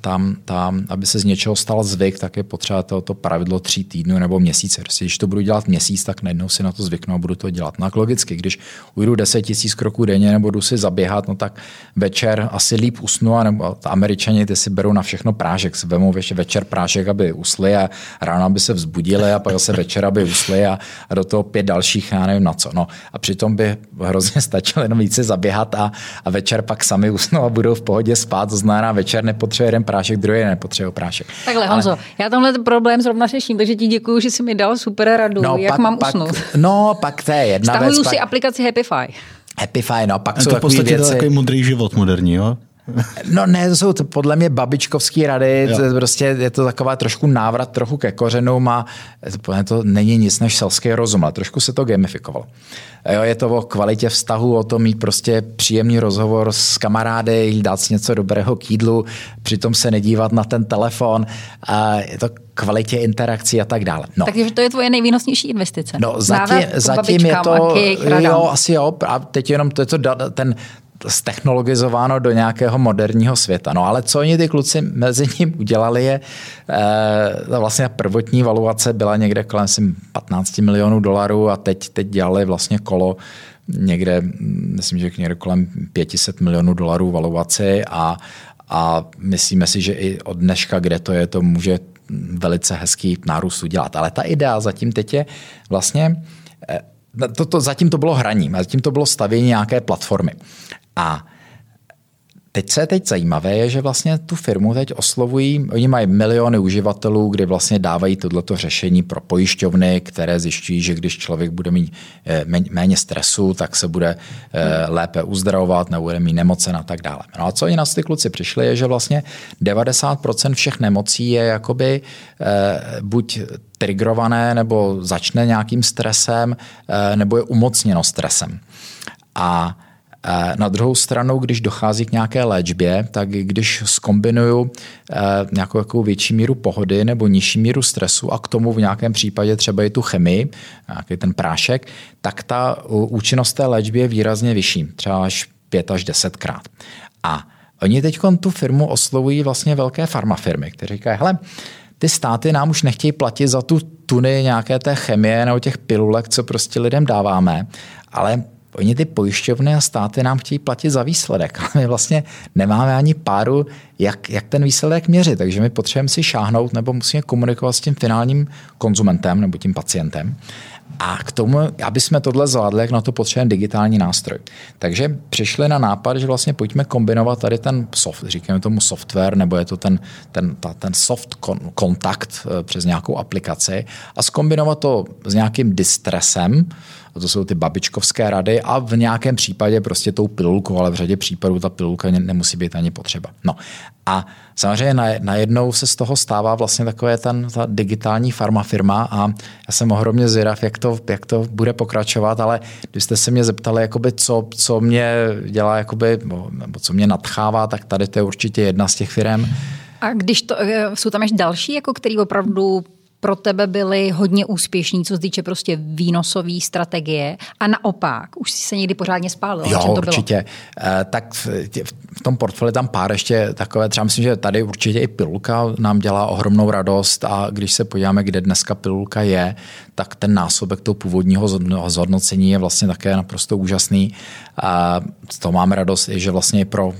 tam, tam, aby se z něčeho stal zvyk, tak je potřeba to, to pravidlo tří týdnů nebo měsíce. Prostě, když to budu dělat měsíc, tak najednou si na to zvyknu a budu to dělat. No logicky, když ujdu 10 tisíc kroků denně nebo budu si zaběhat, no tak večer asi líp usnu, a nebo američani ty si berou na všechno prášek, vemou večer prášek, aby usli a ráno, aby se vzbudili a pak zase večer, aby usli a, a do toho pět dalších, já nevím na co. No. A přitom by hrozně stačilo jenom více zaběhat a, a večer pak sami usnou a budou v pohodě spát, to znamená večer nepotřebuje jeden prášek, druhý nepotřebuje prášek. Takhle, Honzo, Ale... já tenhle problém zrovna řeším, takže ti děkuji, že jsi mi dal super radu, no, jak pak, mám pak, usnout. No, pak to je jedna Stahuju věc. si pak... aplikaci Happify. Happify, no, pak a jsou to v podstatě věci... takový modrý život moderní, jo? No ne, to jsou to podle mě babičkovský rady, to je prostě je to taková trošku návrat trochu ke kořenům a to, to není nic než selský rozum, ale trošku se to gamifikovalo. Jo, je to o kvalitě vztahu, o tom mít prostě příjemný rozhovor s kamarády, dát si něco dobrého k jídlu, přitom se nedívat na ten telefon. A je to kvalitě interakcí a tak dále. No. Takže to je tvoje nejvýnosnější investice. No, zatím, zatím je to, jo, asi jo, a teď jenom to je to, ten, stechnologizováno do nějakého moderního světa. No ale co oni ty kluci mezi ním udělali je, e, vlastně prvotní valuace byla někde kolem 15 milionů dolarů a teď, teď dělali vlastně kolo někde, myslím, že někde kolem 500 milionů dolarů valuaci a, a myslíme si, že i od dneška, kde to je, to může velice hezký nárůst udělat. Ale ta idea zatím teď je vlastně, eh, to, to, zatím to bylo hraní, zatím to bylo stavění nějaké platformy. A Teď, co je teď zajímavé, je, že vlastně tu firmu teď oslovují, oni mají miliony uživatelů, kdy vlastně dávají tohleto řešení pro pojišťovny, které zjišťují, že když člověk bude mít eh, méně stresu, tak se bude eh, lépe uzdravovat, nebude mít nemocen a tak dále. No a co oni na ty kluci přišli, je, že vlastně 90% všech nemocí je jakoby eh, buď trigrované, nebo začne nějakým stresem, nebo je umocněno stresem. A na druhou stranu, když dochází k nějaké léčbě, tak když skombinuju eh, nějakou jako větší míru pohody nebo nižší míru stresu a k tomu v nějakém případě třeba i tu chemii, nějaký ten prášek, tak ta účinnost té léčby je výrazně vyšší, třeba až 5 až 10 krát. A oni teď tu firmu oslovují vlastně velké farmafirmy, které říkají, hele, ty státy nám už nechtějí platit za tu tuny nějaké té chemie nebo těch pilulek, co prostě lidem dáváme, ale Oni ty pojišťovny a státy nám chtějí platit za výsledek, ale my vlastně nemáme ani páru, jak, jak ten výsledek měřit. Takže my potřebujeme si šáhnout nebo musíme komunikovat s tím finálním konzumentem nebo tím pacientem. A k tomu, aby jsme tohle zvládli, jak na to potřebujeme digitální nástroj. Takže přišli na nápad, že vlastně pojďme kombinovat tady ten soft, říkáme tomu software, nebo je to ten, ten, ta, ten soft kontakt eh, přes nějakou aplikaci a skombinovat to s nějakým distresem, to jsou ty babičkovské rady a v nějakém případě prostě tou pilulkou, ale v řadě případů ta pilulka nemusí být ani potřeba. No a samozřejmě najednou se z toho stává vlastně takové ten, ta digitální farmafirma a já jsem ohromně zvědav, jak to, jak to bude pokračovat, ale když jste se mě zeptali, jakoby, co, co mě dělá, jakoby, nebo co mě nadchává, tak tady to je určitě jedna z těch firm. A když to, eh, jsou tam ještě další, jako který opravdu pro tebe byly hodně úspěšní, co se týče prostě výnosové strategie a naopak, už si se někdy pořádně spálil? Jo, to určitě. Bylo? Eh, tak v, v tom portfoliu tam pár ještě takové, třeba myslím, že tady určitě i pilulka nám dělá ohromnou radost a když se podíváme, kde dneska pilulka je, tak ten násobek toho původního zhodnocení je vlastně také naprosto úžasný. A z toho máme radost, že vlastně pro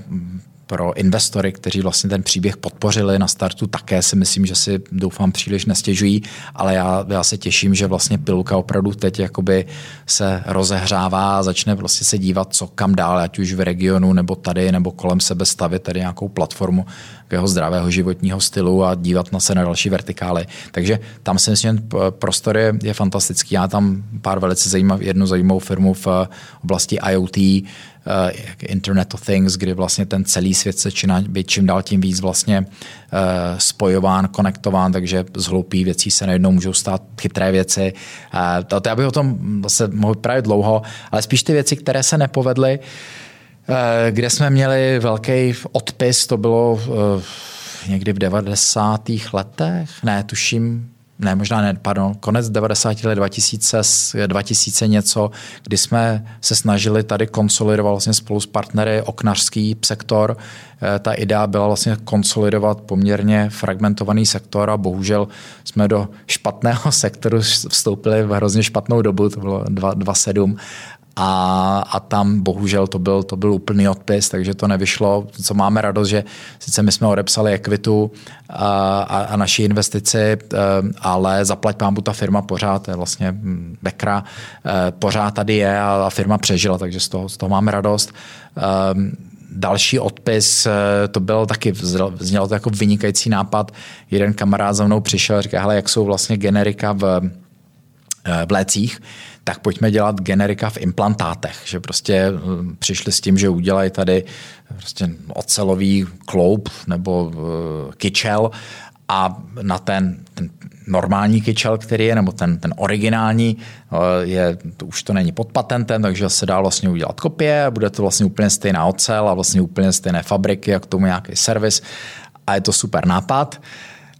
pro investory, kteří vlastně ten příběh podpořili na startu, také si myslím, že si doufám příliš nestěžují, ale já, já se těším, že vlastně pilka opravdu teď jakoby se rozehřává a začne vlastně se dívat, co kam dál, ať už v regionu nebo tady, nebo kolem sebe stavit tady nějakou platformu jeho zdravého životního stylu a dívat na se na další vertikály. Takže tam si myslím, že prostor je, je fantastický. Já tam pár velice zajímav, jednu zajímavou firmu v oblasti IoT, Internet of Things, kdy vlastně ten celý svět se být čím dál tím víc vlastně uh, spojován, konektován, takže z hloupých věcí se najednou můžou stát chytré věci. Uh, to, to já bych o tom zase mohl právě dlouho, ale spíš ty věci, které se nepovedly, kde jsme měli velký odpis, to bylo někdy v 90. letech, ne, tuším, ne, možná ne, pardon, konec 90. let 2000, 2000 něco, kdy jsme se snažili tady konsolidovat vlastně spolu s partnery oknařský sektor. Eh, ta idea byla vlastně konsolidovat poměrně fragmentovaný sektor a bohužel jsme do špatného sektoru vstoupili v hrozně špatnou dobu, to bylo 2007 a, a tam bohužel to byl, to byl úplný odpis, takže to nevyšlo. Co máme radost, že sice my jsme odepsali ekvitu a, a, a naší investici, e, ale zaplať pámbu ta firma pořád, je vlastně hm, Bekra, e, pořád tady je a, a firma přežila, takže z toho, z toho máme radost. Um, další odpis, e, to byl taky, znělo to jako vynikající nápad. Jeden kamarád za mnou přišel a říká, hele, jak jsou vlastně generika v, v lécích, tak pojďme dělat generika v implantátech, že prostě hm, přišli s tím, že udělají tady prostě ocelový kloub nebo uh, kyčel a na ten, ten normální kyčel, který je, nebo ten, ten originální, uh, je, to už to není pod patentem, takže se dá vlastně udělat kopie, bude to vlastně úplně stejná ocel a vlastně úplně stejné fabriky, jak tomu nějaký servis a je to super nápad.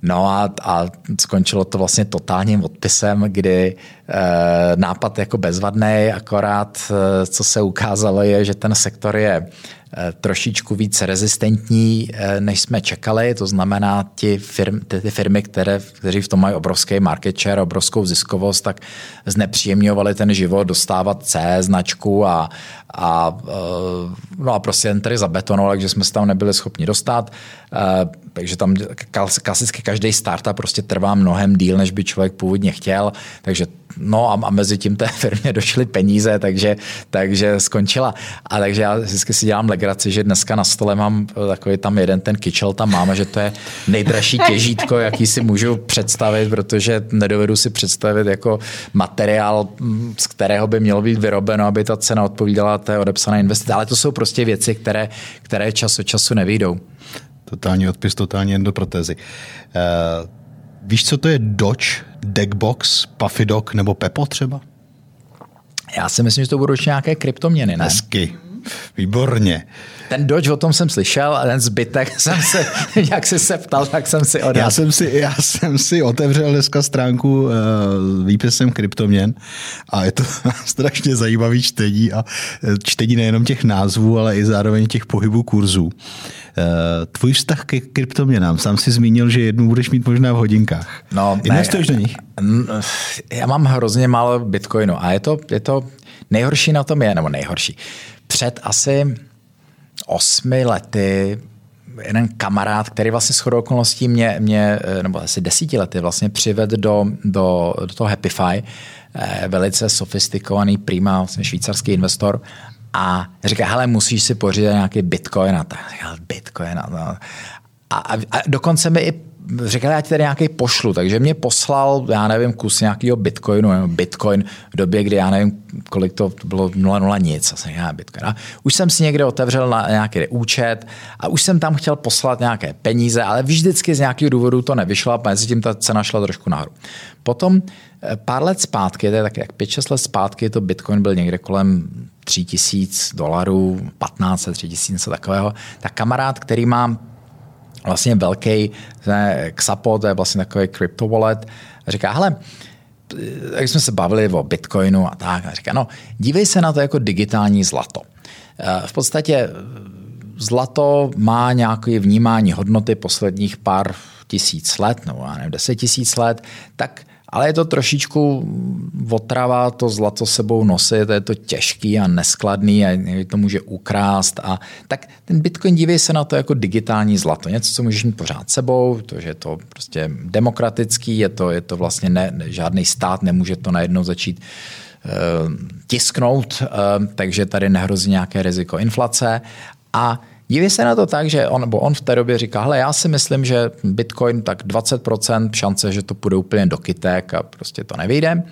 No a, a skončilo to vlastně totálním odpisem, kdy nápad jako bezvadný, akorát co se ukázalo je, že ten sektor je trošičku víc rezistentní, eh, než jsme čekali. To znamená, ti firm, ty, ty firmy, které, kteří v tom mají obrovský market share, obrovskou ziskovost, tak znepříjemňovali ten život, dostávat C značku a, a, eh, no a prostě jen tady zabetonovali, že jsme se tam nebyli schopni dostat. Takže tam klasicky každý startup prostě trvá mnohem díl, než by člověk původně chtěl. Takže no a, a mezi tím té firmě došly peníze, takže, takže skončila. A takže já vždycky si dělám legraci, že dneska na stole mám takový tam jeden ten kyčel tam máme, že to je nejdražší těžítko, jaký si můžu představit, protože nedovedu si představit jako materiál, z kterého by mělo být vyrobeno, aby ta cena odpovídala té odepsané investice. Ale to jsou prostě věci, které, které čas od času nevyjdou. Totální odpis, totální endoprotézy. Uh, víš, co to je Dodge, Deckbox, Puffy Dog nebo Pepo třeba? Já si myslím, že to budou nějaké kryptoměny, ne? Hezky. Výborně. Ten Dodge, o tom jsem slyšel, a ten zbytek jsem se, jak jsi se ptal, tak jsem si odal. Já jsem si, já jsem si otevřel dneska stránku uh, výpisem kryptoměn a je to strašně zajímavý čtení a eh, čtení nejenom těch názvů, ale i zároveň těch pohybů kurzů. Uh, tvůj vztah ke kryptoměnám, sám si zmínil, že jednu budeš mít možná v hodinkách. No, Investuješ do nich? Já mám hrozně málo bitcoinu a je to, je to nejhorší na tom je, nebo nejhorší před asi osmi lety jeden kamarád, který vlastně shodou okolností mě, mě, nebo asi desíti lety vlastně přived do, do, do toho Happify, eh, velice sofistikovaný prima, vlastně švýcarský investor a říká, hele, musíš si pořídit nějaký bitcoin a tak. Bitcoin a, a, a dokonce mi i říkal, já ti tady nějaký pošlu, takže mě poslal, já nevím, kus nějakého bitcoinu, nebo bitcoin v době, kdy já nevím, kolik to bylo 0,0 nic, asi já bitcoin. A už jsem si někde otevřel na nějaký účet a už jsem tam chtěl poslat nějaké peníze, ale vždycky z nějakého důvodu to nevyšlo a mezi tím ta cena šla trošku nahoru. Potom eh, pár let zpátky, to je tak jak 5-6 let zpátky, to bitcoin byl někde kolem 3000 dolarů, 15, 3000, něco takového, tak kamarád, který má vlastně velký Xapo, to je vlastně takový crypto wallet, říká, hele, jak jsme se bavili o Bitcoinu a tak, a říká, no, dívej se na to jako digitální zlato. Eh, v podstatě zlato má nějaké vnímání hodnoty posledních pár tisíc let, nebo já nevím, deset tisíc let, tak ale je to trošičku otrava to zlato sebou nosit, je to těžký a neskladný a to může ukrást. A tak ten Bitcoin dívej se na to jako digitální zlato. Něco, co můžeš mít pořád sebou, to, že je to prostě demokratický, je to, je to vlastně ne, žádný stát nemůže to najednou začít uh, tisknout, uh, takže tady nehrozí nějaké riziko inflace. A Díví se na to tak, že on, nebo on v té době říká, hele, já si myslím, že Bitcoin tak 20% šance, že to půjde úplně do kytek a prostě to nevyjde.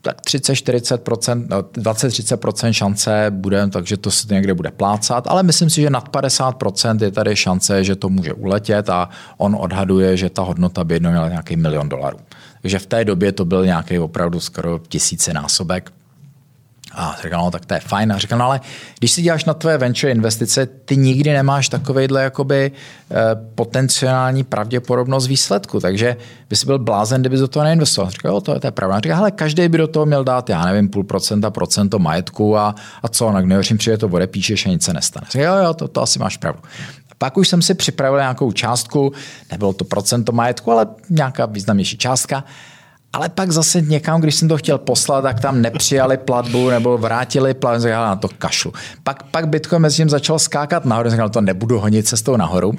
Tak 30-40%, no 20-30% šance bude, takže to se někde bude plácat, ale myslím si, že nad 50% je tady šance, že to může uletět a on odhaduje, že ta hodnota by jednou měla nějaký milion dolarů. Takže v té době to byl nějaký opravdu skoro tisícinásobek. A říkal, no tak to je fajn. A říkal, no ale když si děláš na tvoje venture investice, ty nikdy nemáš takovejhle jakoby eh, potenciální pravděpodobnost výsledku, takže by si byl blázen, kdyby do toho neinvestoval. Říkal, jo, to je, to je pravda. Říkal, hele, každý by do toho měl dát, já nevím, půl procenta, procento majetku a, a co, na nejhorším přijde to odepíšeš a nic se nestane. Říkal, jo, jo, to, to asi máš pravdu. Pak už jsem si připravil nějakou částku, nebylo to procento majetku, ale nějaká významnější částka. Ale pak zase někam, když jsem to chtěl poslat, tak tam nepřijali platbu nebo vrátili platbu, říkal, na to kašlu. Pak, pak Bitcoin mezi tím začal skákat nahoru, říkal, to nebudu honit cestou nahoru.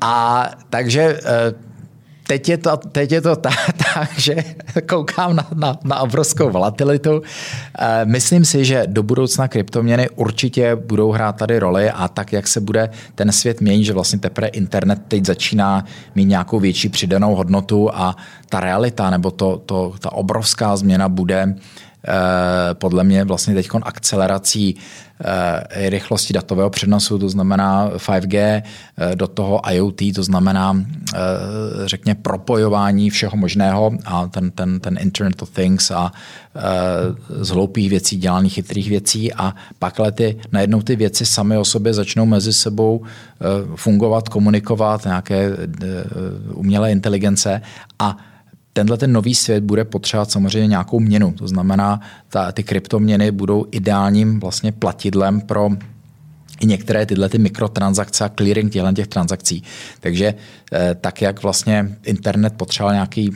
A takže eh, teď je to, teď je to tak, tak, že koukám na, na, na obrovskou volatilitu. Eh, myslím si, že do budoucna kryptoměny určitě budou hrát tady roli a tak, jak se bude ten svět měnit, že vlastně teprve internet teď začíná mít nějakou větší přidanou hodnotu a ta realita nebo to, to, ta obrovská změna bude podle mě vlastně teď akcelerací eh, rychlosti datového přenosu, to znamená 5G, eh, do toho IoT, to znamená řekně propojování všeho možného a ten, ten, ten Internet of Things a z hloupých věcí dělaných chytrých věcí a pak ale ty, najednou ty věci samy o sobě začnou mezi sebou fungovat, komunikovat, nějaké umělé inteligence a tenhle ten nový svět bude potřebovat samozřejmě nějakou měnu. To znamená, ta, ty kryptoměny budou ideálním vlastně platidlem pro i některé tyhle ty mikrotransakce a clearing těchto těch transakcí. Takže eh, tak, jak vlastně internet potřeboval nějaký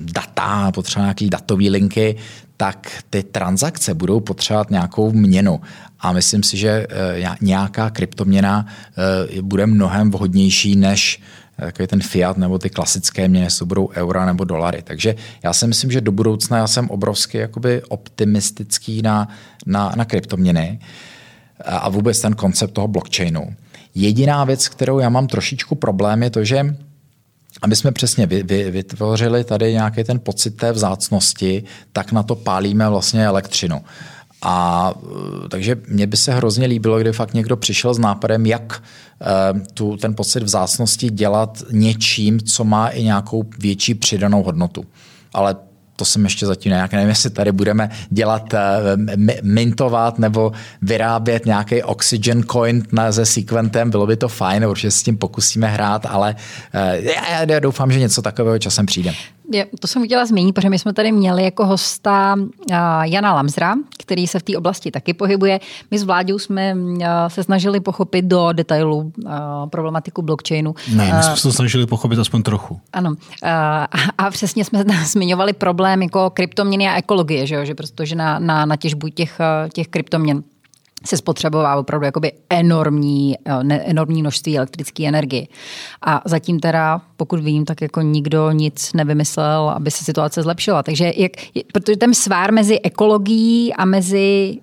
data, potřeboval nějaký datový linky, tak ty transakce budou potřebovat nějakou měnu. A myslím si, že eh, nějaká kryptoměna eh, bude mnohem vhodnější než takový ten fiat nebo ty klasické měny, to budou eura nebo dolary. Takže já si myslím, že do budoucna já jsem obrovsky jakoby optimistický na, na, na kryptoměny a vůbec ten koncept toho blockchainu. Jediná věc, kterou já mám trošičku problém, je to, že aby jsme přesně vy, vy, vytvořili tady nějaký ten pocit té vzácnosti, tak na to pálíme vlastně elektřinu. A takže mně by se hrozně líbilo, kdyby fakt někdo přišel s nápadem, jak eh, tu, ten pocit vzácnosti dělat něčím, co má i nějakou větší přidanou hodnotu. Ale to jsem ještě zatím nějak nevím, jestli tady budeme dělat, uh, mintovat nebo vyrábět nějaký oxygen coin na, se Sequentem, bylo by to fajn, určitě s tím pokusíme hrát, ale já, já doufám, že něco takového časem přijde. Je, to jsem chtěla zmínit, protože my jsme tady měli jako hosta Jana Lamzra, který se v té oblasti taky pohybuje. My s Vláďou jsme se snažili pochopit do detailu problematiku blockchainu. Ne, my jsme se snažili pochopit aspoň trochu. Ano. Uh, a přesně jsme zmiňovali problém jako kryptoměny a ekologie, že, jo? že protože na, na, na těžbu těch, těch kryptoměn se spotřebová opravdu jakoby enormní, eh, ne, enormní množství elektrické energie. A zatím teda, pokud vím, tak jako nikdo nic nevymyslel, aby se situace zlepšila. Takže jak, protože ten svár mezi ekologií a mezi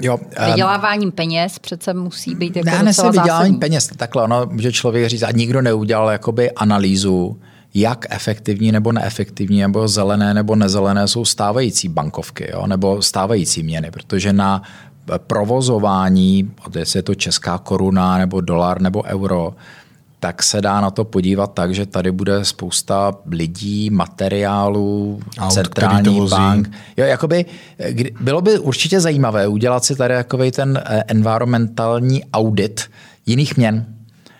Jo, um, vyděláváním peněz přece musí být jako Ne, ne vydělávání peněz, takhle ono může člověk říct, a nikdo neudělal jakoby analýzu, jak efektivní nebo neefektivní, nebo zelené nebo nezelené jsou stávající bankovky, jo, nebo stávající měny, protože na provozování, jestli je to česká koruna nebo dolar nebo euro, tak se dá na to podívat tak, že tady bude spousta lidí, materiálů, Aut, centrální bank. Jo, jakoby, bylo by určitě zajímavé udělat si tady takový ten eh, environmentální audit jiných měn.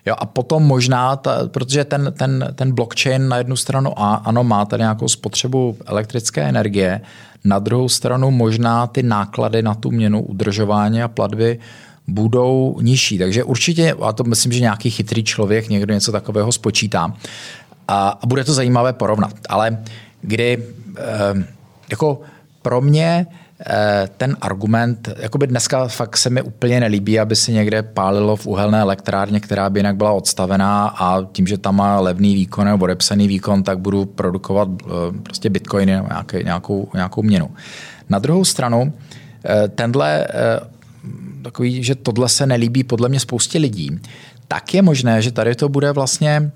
Jo, a potom možná, ta, protože ten, ten, ten blockchain na jednu stranu a, ano, má tady nějakou spotřebu elektrické energie, na druhou stranu možná ty náklady na tu měnu udržování a platby budou nižší. Takže určitě, a to myslím, že nějaký chytrý člověk někdo něco takového spočítá. A, a bude to zajímavé porovnat. Ale kdy eh, jako pro mě ten argument, jakoby dneska fakt se mi úplně nelíbí, aby se někde pálilo v uhelné elektrárně, která by jinak byla odstavená a tím, že tam má levný výkon nebo odepsaný výkon, tak budu produkovat eh, prostě bitcoiny nebo nějaký, nějakou, nějakou měnu. Na druhou stranu, eh, tenhle takový, že tohle se nelíbí podle mě spoustě lidí, tak je možné, že tady to bude vlastně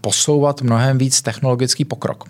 posouvat mnohem víc technologický pokrok.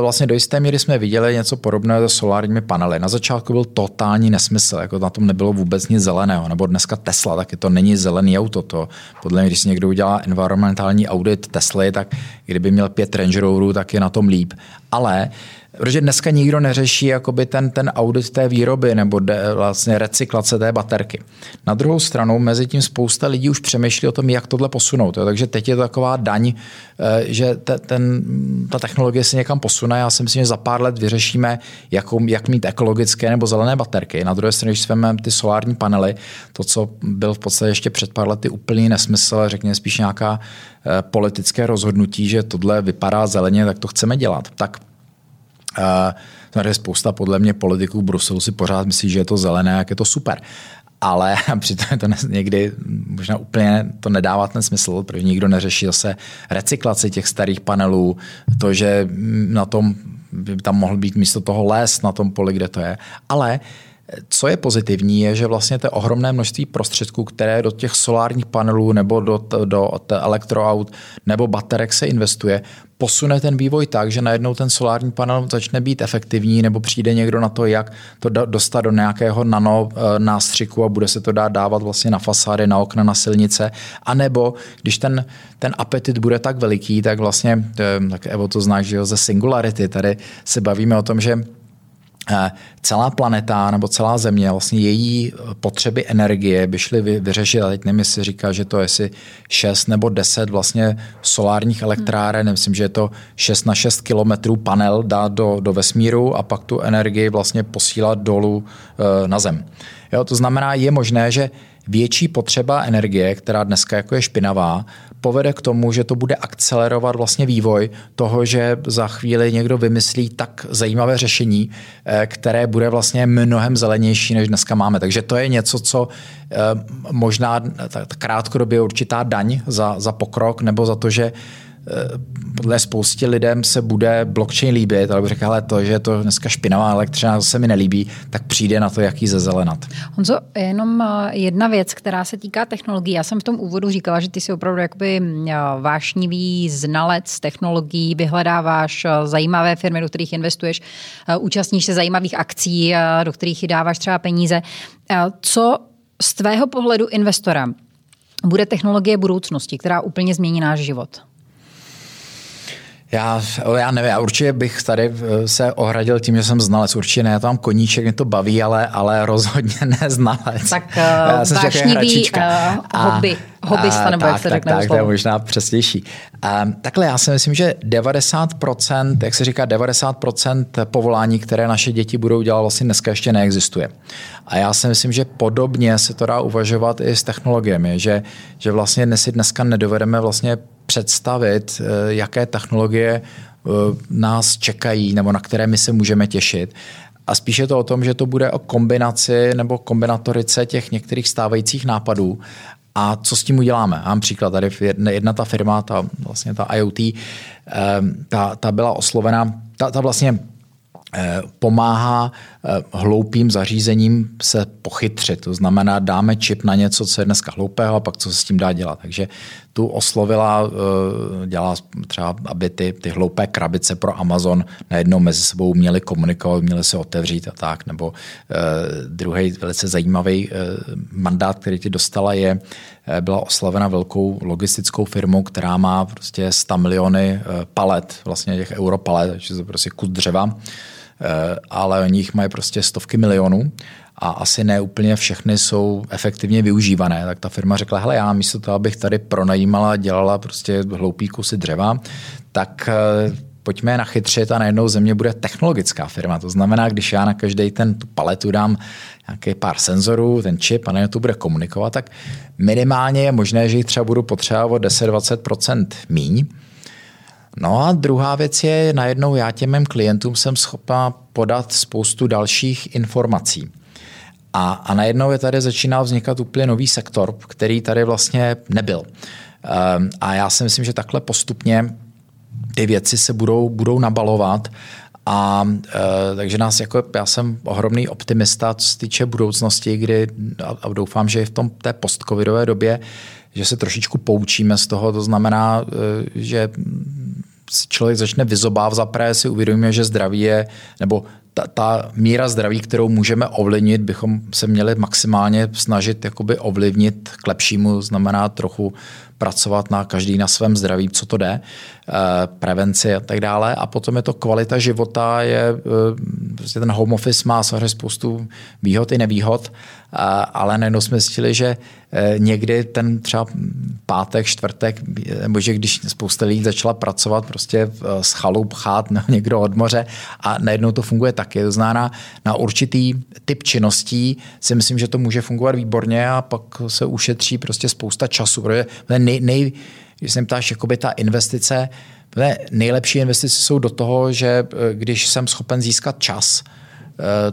Vlastně do jisté míry jsme viděli něco podobného se solárními panely. Na začátku byl totální nesmysl, jako na tom nebylo vůbec nic zeleného. Nebo dneska Tesla, taky to není zelený auto. To, podle mě, když si někdo udělá environmentální audit Tesly, tak kdyby měl pět Range Roverů, tak je na tom líp. Ale Protože dneska nikdo neřeší jakoby ten, ten audit té výroby nebo de, vlastně recyklace té baterky. Na druhou stranu, mezi tím spousta lidí už přemýšlí o tom, jak tohle posunout. Jo. Takže teď je to taková daň, eh, že te, ten, ta technologie se někam posune. Já si myslím, že za pár let vyřešíme, jakou, jak mít ekologické nebo zelené baterky. Na druhé straně, když vezmeme ty solární panely, to, co byl v podstatě ještě před pár lety úplný nesmysl, řekněme spíš nějaká eh, politické rozhodnutí, že tohle vypadá zeleně, tak to chceme dělat. Tak Je spousta podle mě politiků v Bruselu si pořád myslí, že je to zelené, jak je to super. Ale přitom je to někdy možná úplně to nedává ten smysl, protože nikdo neřeší zase recyklaci těch starých panelů, to, že na tom by tam mohl být místo toho les na tom poli, kde to je. Ale co je pozitivní, je, že vlastně to ohromné množství prostředků, které do těch solárních panelů nebo do, do elektroaut nebo baterek se investuje, posune ten vývoj tak, že najednou ten solární panel začne být efektivní nebo přijde někdo na to, jak to dostat do nějakého nano eh, nástřiku a bude se to dát dávat vlastně na fasády, na okna, na silnice. A nebo když ten, ten apetit bude tak veliký, tak vlastně, tak Evo to znáš, že jo, ze Singularity, tady se bavíme o tom, že celá planeta nebo celá země, vlastně její potřeby energie by šly vyřešit, a teď nevím, jestli říká, že to je asi 6 nebo 10 vlastně solárních elektráren, hmm. myslím, že je to 6 na 6 kilometrů panel dát do, do vesmíru a pak tu energii vlastně posílat dolů e, na zem. Jo, to znamená, je možné, že větší potřeba energie, která dneska jako je špinavá, povede k tomu, že to bude akcelerovat vlastně vývoj toho, že za chvíli někdo vymyslí tak zajímavé řešení, eh, které bude vlastně mnohem zelenější, než dneska máme. Takže to je něco, co eh, možná krátkodobě určitá daň za, za pokrok nebo za to, že podle spoustě lidem se bude blockchain líbit, ale řekl, ale to, že je to dneska špinavá elektřina, se mi nelíbí, tak přijde na to, jaký zezelenat. Honzo, jenom eh, jedna věc, která se týká technologií. Já jsem v tom úvodu říkala, že ty jsi opravdu jakoby eh, vášnivý znalec technologií, vyhledáváš eh, zajímavé firmy, do kterých investuješ, účastníš se zajímavých akcí, do kterých dáváš třeba peníze. Co z tvého pohledu investora bude technologie budoucnosti, která úplně změní náš život? Já, já nevím, já určitě bych tady eh, se ohradil tím, že jsem znalec. Určitě ne, já tam koníček, mě to baví, ale, ale rozhodně ne znalec. Tak uh, vášnivý uh, hobby, hobbysta, nebo tak, jak se tak, řekne tak, to je možná přesnější. Um, takhle já si myslím, že 90%, jak se říká, 90% povolání, které naše děti budou dělat, vlastně dneska ještě neexistuje. A já si myslím, že podobně se to dá uvažovat i s technologiemi, že, že vlastně dnes si dneska nedovedeme vlastně představit, eh, jaké technologie eh, nás čekají nebo na které my se můžeme těšit. A spíše to o tom, že to bude o kombinaci nebo kombinatorice těch některých stávajících nápadů a co s tím uděláme? Mám příklad, tady jedna, jedna ta firma, ta, vlastně ta IoT, eh, ta, ta byla oslovena, ta, ta vlastně Eh, pomáhá eh, hloupým zařízením se pochytřit. To znamená, dáme čip na něco, co je dneska hloupého a pak co se s tím dá dělat. Takže tu oslovila, eh, dělala třeba, aby ty, ty hloupé krabice pro Amazon najednou mezi sebou měly komunikovat, měly se otevřít a tak. Nebo eh, druhý velice zajímavý eh, mandát, který ti dostala, je, byla oslavena velkou logistickou firmou, která má prostě 100 miliony palet, vlastně těch europalet, takže to prostě kus dřeva, ale oni jich mají prostě stovky milionů a asi ne úplně všechny jsou efektivně využívané, tak ta firma řekla, hele, já místo toho, abych tady pronajímala, dělala prostě hloupý kusy dřeva, tak eh, pojďme nachytřit a najednou země bude technologická firma. To znamená, když já na každý ten tu paletu dám nějaký pár senzorů, ten čip a najednou to bude komunikovat, tak minimálně je možné, že jich třeba budu potřebovat 10-20% míň. No a druhá věc je, najednou já těm mým klientům jsem schopná podat spoustu dalších informací. A, a najednou je tady začíná vznikat úplně nový sektor, který tady vlastně nebyl. Ehm, a já si myslím, že takhle postupně ty věci se budou, budou nabalovat a e, takže nás jako, já jsem ohromný optimista, co se týče budoucnosti, kdy a, a doufám, že i v tom té postcovidové době, že se trošičku poučíme z toho, to znamená, e, že člověk začne vyzobávat pré, si uvědomíme, že zdraví je, nebo ta, ta míra zdraví, kterou můžeme ovlivnit, bychom se měli maximálně snažit jakoby ovlivnit k lepšímu, znamená trochu pracovat na každý na svém zdraví, co to jde, eh, prevenci a tak dále. A potom je to kvalita života, je, eh, prostě ten home office má samozřejmě spoustu výhod i nevýhod, ale najednou jsme zjistili, že eh, někdy ten třeba pátek, čtvrtek, nebo že když spousta lidí začala pracovat prostě z chalup, chát, no, někdo od moře a najednou to funguje taky. To znamená, na určitý typ činností si myslím, že to může fungovat výborně a pak se ušetří prostě spousta času, protože nej, nej, když se ptáš, jakoby ta investice, nejlepší investice jsou do toho, že eh, když jsem schopen získat čas, Eh,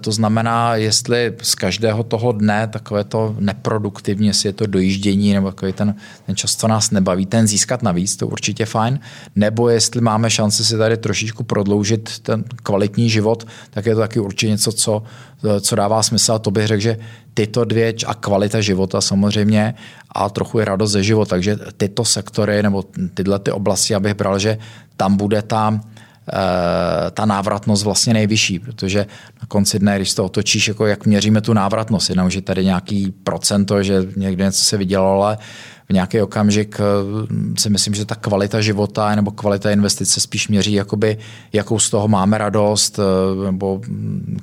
to znamená, jestli z každého toho dne takové to neproduktivní, jestli je to dojíždění nebo takový ten, ten čas, co nás nebaví, ten získat navíc, to určitě fajn. Nebo jestli máme šanci si tady trošičku prodloužit ten kvalitní život, tak je to taky určitě něco, co, co dává smysl. A to bych řekl, že tyto dvě a kvalita života samozřejmě a trochu i radost ze života. Takže tyto sektory nebo tyhle ty oblasti, abych bral, že tam bude ta ta návratnost vlastně nejvyšší, protože na konci dne, když to otočíš, jako jak měříme tu návratnost, jenom, že tady nějaký procento, že někde něco se vydělalo, ale v nějaký okamžik eh, si myslím, že ta kvalita života nebo kvalita investice spíš měří, jakoby, jakou z toho máme radost, eh, nebo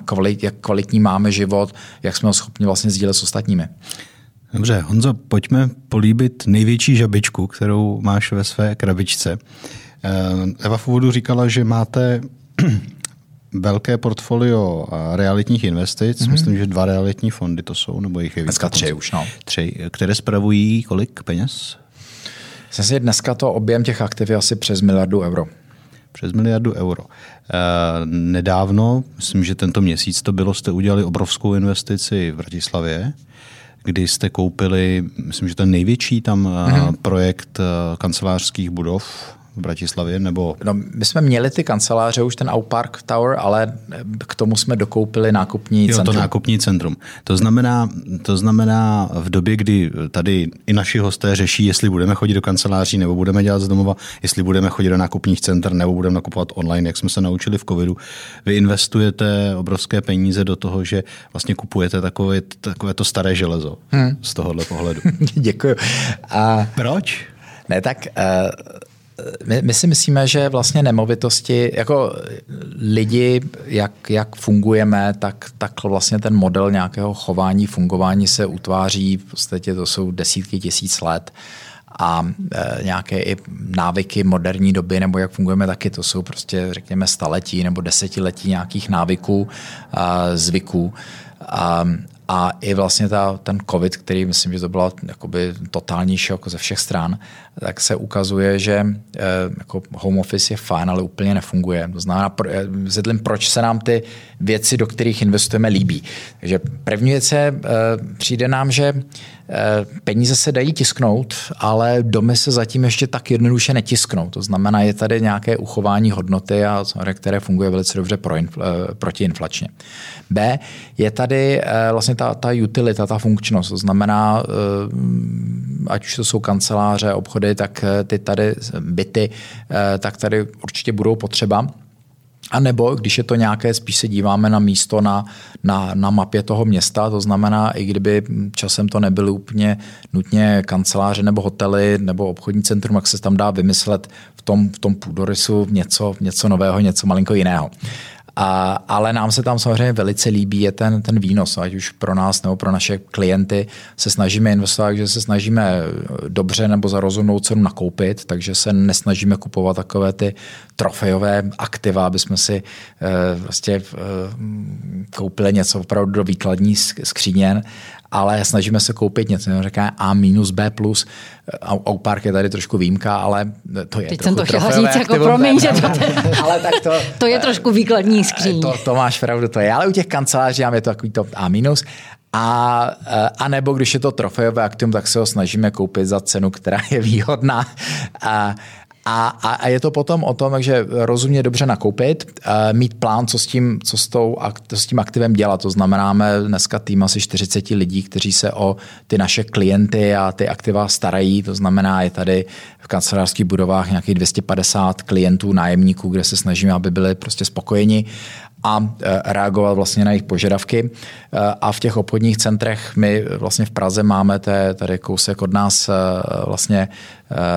kvalit, jak kvalitní máme život, jak jsme ho schopni vlastně sdílet s ostatními. Dobře, Honzo, pojďme políbit největší žabičku, kterou máš ve své krabičce. Eh, Eva v úvodu říkala, že máte velké portfolio realitních investic. Mm-hmm. Myslím, že dva realitní fondy to jsou, nebo jich je víc. Dneska tři už, no. Tři, které spravují kolik peněz? Si, dneska to objem těch aktiv je asi přes miliardu euro. Přes miliardu euro. E, nedávno, myslím, že tento měsíc to bylo, jste udělali obrovskou investici v Bratislavě, kdy jste koupili, myslím, že ten největší tam mm-hmm. projekt eh, kancelářských budov v Bratislavě? Nebo... No, my jsme měli ty kanceláře, už ten Outpark Tower, ale k tomu jsme dokoupili nákupní jo, centrum. to nákupní centrum. To znamená, to znamená v době, kdy tady i naši hosté řeší, jestli budeme chodit do kanceláří nebo budeme dělat z domova, jestli budeme chodit do nákupních center nebo budeme nakupovat online, jak jsme se naučili v covidu. Vy investujete obrovské peníze do toho, že vlastně kupujete takové, takové to staré železo hmm. z tohohle pohledu. Děkuji. A... Proč? Ne, tak uh my, my si myslíme, že vlastně nemovitosti, jako lidi, jak, jak fungujeme, tak, tak vlastně ten model nějakého chování, fungování se utváří, v podstatě to jsou desítky tisíc let a e, nějaké i návyky moderní doby, nebo jak fungujeme taky, to jsou prostě řekněme staletí nebo desetiletí nějakých návyků, a zvyků. A, a i vlastně ta, ten COVID, který myslím, že to byla jakoby totální šok ze všech stran, tak se ukazuje, že eh, jako home office je fajn, ale úplně nefunguje. To znamená, eh, vysvětlím, proč se nám ty věci, do kterých investujeme, líbí. Takže první věc je, eh, přijde nám, že peníze se dají tisknout, ale domy se zatím ještě tak jednoduše netisknou. To znamená, je tady nějaké uchování hodnoty, a které funguje velice dobře pro protiinflačně. B, je tady vlastně ta, ta utilita, ta funkčnost. To znamená, ať už to jsou kanceláře, obchody, tak ty tady byty, tak tady určitě budou potřeba. A nebo když je to nějaké, spíš se díváme na místo na, na, na mapě toho města, to znamená, i kdyby časem to nebyly úplně nutně kanceláře nebo hotely nebo obchodní centrum, jak se tam dá vymyslet v tom, v tom půdorysu něco, něco nového, něco malinko jiného. A, ale nám se tam samozřejmě velice líbí je ten, ten výnos, ať už pro nás nebo pro naše klienty. Se snažíme investovat, že se snažíme dobře nebo za rozumnou cenu nakoupit, takže se nesnažíme kupovat takové ty trofejové aktiva, aby jsme si uh, vlastně uh, koupili něco opravdu do výkladní skříně, ale snažíme se koupit něco, říká A minus B plus. Aupark je tady trošku výjimka, ale to je Teď jsem to chtěla říct, jako promiň, že to, ale tak to, to je trošku výkladní skříň. To, to máš pravdu, to je. Ale u těch kanceláří máme to takový to A minus. A, a nebo když je to trofejové aktum, tak se ho snažíme koupit za cenu, která je výhodná. A, a, a, a je to potom o tom, že rozumně dobře nakoupit, mít plán, co s tím, co s, tou, co s tím aktivem dělat. To znamená, dneska tým asi 40 lidí, kteří se o ty naše klienty a ty aktiva starají. To znamená, je tady v kancelářských budovách nějakých 250 klientů, nájemníků, kde se snažíme, aby byli prostě spokojeni a e, reagovat vlastně na jejich požadavky. E, a v těch obchodních centrech my vlastně v Praze máme tady kousek od nás e, vlastně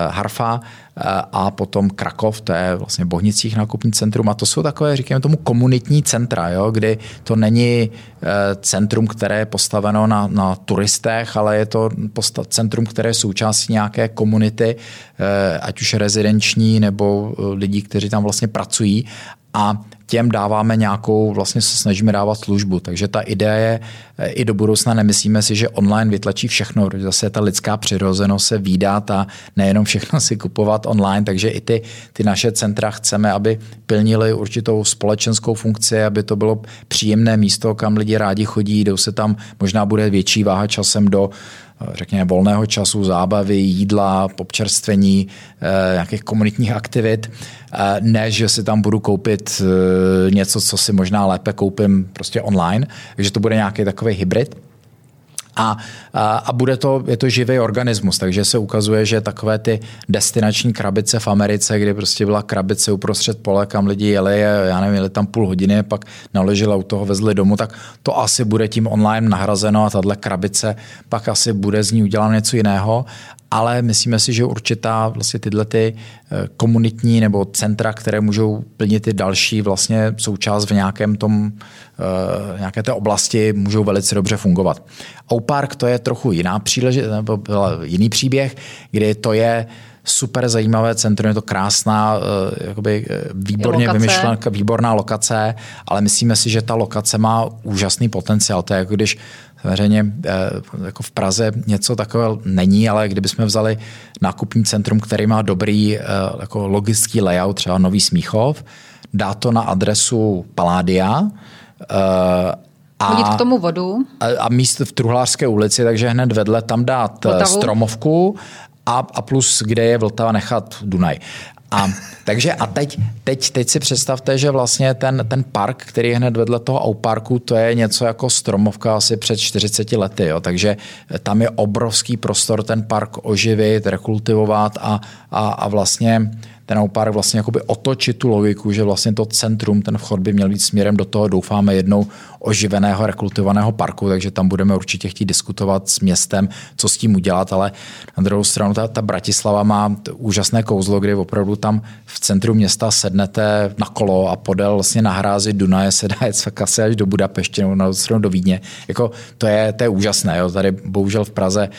Harfa a potom Krakov, to je vlastně Bohnicích nákupní centrum a to jsou takové, říkáme tomu, komunitní centra, jo, kdy to není centrum, které je postaveno na, na turistech, ale je to centrum, které je součástí nějaké komunity, ať už rezidenční nebo lidí, kteří tam vlastně pracují a těm dáváme nějakou, vlastně se snažíme dávat službu. Takže ta idea je i do budoucna nemyslíme si, že online vytlačí všechno, protože zase ta lidská přirozenost se výdat a nejenom všechno si kupovat online, takže i ty, ty naše centra chceme, aby plnili určitou společenskou funkci, aby to bylo příjemné místo, kam lidi rádi chodí, jdou se tam, možná bude větší váha časem do řekněme, volného času, zábavy, jídla, občerstvení, eh, nějakých komunitních aktivit, eh, ne, že si tam budu koupit eh, něco, co si možná lépe koupím prostě online, takže to bude nějaký takový hybrid. A, a, a bude to, je to živý organismus, takže se ukazuje, že takové ty destinační krabice v Americe, kde prostě byla krabice uprostřed pole, kam lidi jeli, já nevím, jeli tam půl hodiny, pak naložili u toho, vezli domů, tak to asi bude tím online nahrazeno a tahle krabice pak asi bude z ní uděláno něco jiného. Ale myslíme si, že určitá vlastně tyhle ty eh, komunitní nebo centra, které můžou plnit ty další vlastně součást v nějakém tom, nějaké té oblasti, můžou velice dobře fungovat. Oupark to je trochu jiná příležitost, nebo jiný příběh, kdy to je super zajímavé centrum, je to krásná, eh, jakoby výborně vymyšlená, výborná lokace, ale myslíme si, že ta lokace má úžasný potenciál. To je jako když Samozřejmě eh, jako v Praze něco takového není, ale kdybychom vzali nákupní centrum, který má dobrý eh, jako logický layout, třeba Nový Smíchov, dá to na adresu Paládia, eh, a, Hodit k tomu vodu. A, a míst v Truhlářské ulici, takže hned vedle tam dát Vltavu. stromovku a, a plus, kde je Vltava, nechat Dunaj. A, takže a teď, teď, teď si představte, že vlastně ten, ten park, který je hned vedle toho parku, to je něco jako stromovka asi před 40 lety. Jo. Takže tam je obrovský prostor ten park oživit, rekultivovat a, a, a vlastně ten naopak vlastně jakoby otočit tu logiku, že vlastně to centrum, ten vchod by měl být směrem do toho, doufáme, jednou oživeného, rekultivovaného parku, takže tam budeme určitě chtít diskutovat s městem, co s tím udělat, ale na druhou stranu ta, ta Bratislava má úžasné kouzlo, kdy opravdu tam v centru města sednete na kolo a podél vlastně na hrázi Dunaje se dá jet asi až do Budapešti nebo na stranu do Vídně. Jako, to, je, to je úžasné. Jo. Tady bohužel v Praze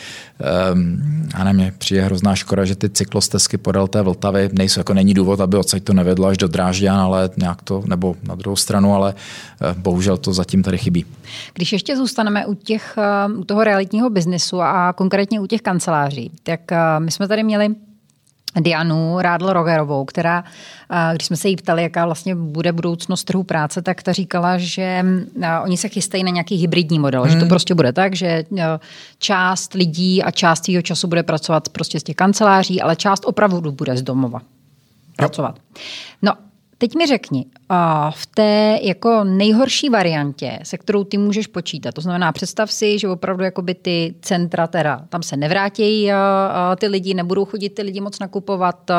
um, a nevím, přijde hrozná škoda, že ty cyklostezky podél té Vltavy nejsou, jako není důvod, aby odsaď to nevedlo až do Drážďan, ale nějak to, nebo na druhou stranu, ale uh, bohužel to zatím zatím tady chybí. Když ještě zůstaneme u, těch, eh, u toho realitního biznesu a konkrétně u těch kanceláří, tak eh, my jsme tady měli Dianu Rádl Rogerovou, která, eh, když jsme se jí ptali, jaká vlastně bude budoucnost trhu práce, tak ta říkala, že oni se chystají na nějaký hybridní model, hmm. že to hmm. prostě bude tak, že část lidí a část jeho času bude pracovat prostě z těch kanceláří, ale část opravdu bude z domova pracovat. No Teď mi řekni, v té jako nejhorší variantě, se kterou ty můžeš počítat, to znamená, představ si, že opravdu jakoby ty centra teda, tam se nevrátí ty lidi, nebudou chodit ty lidi moc nakupovat,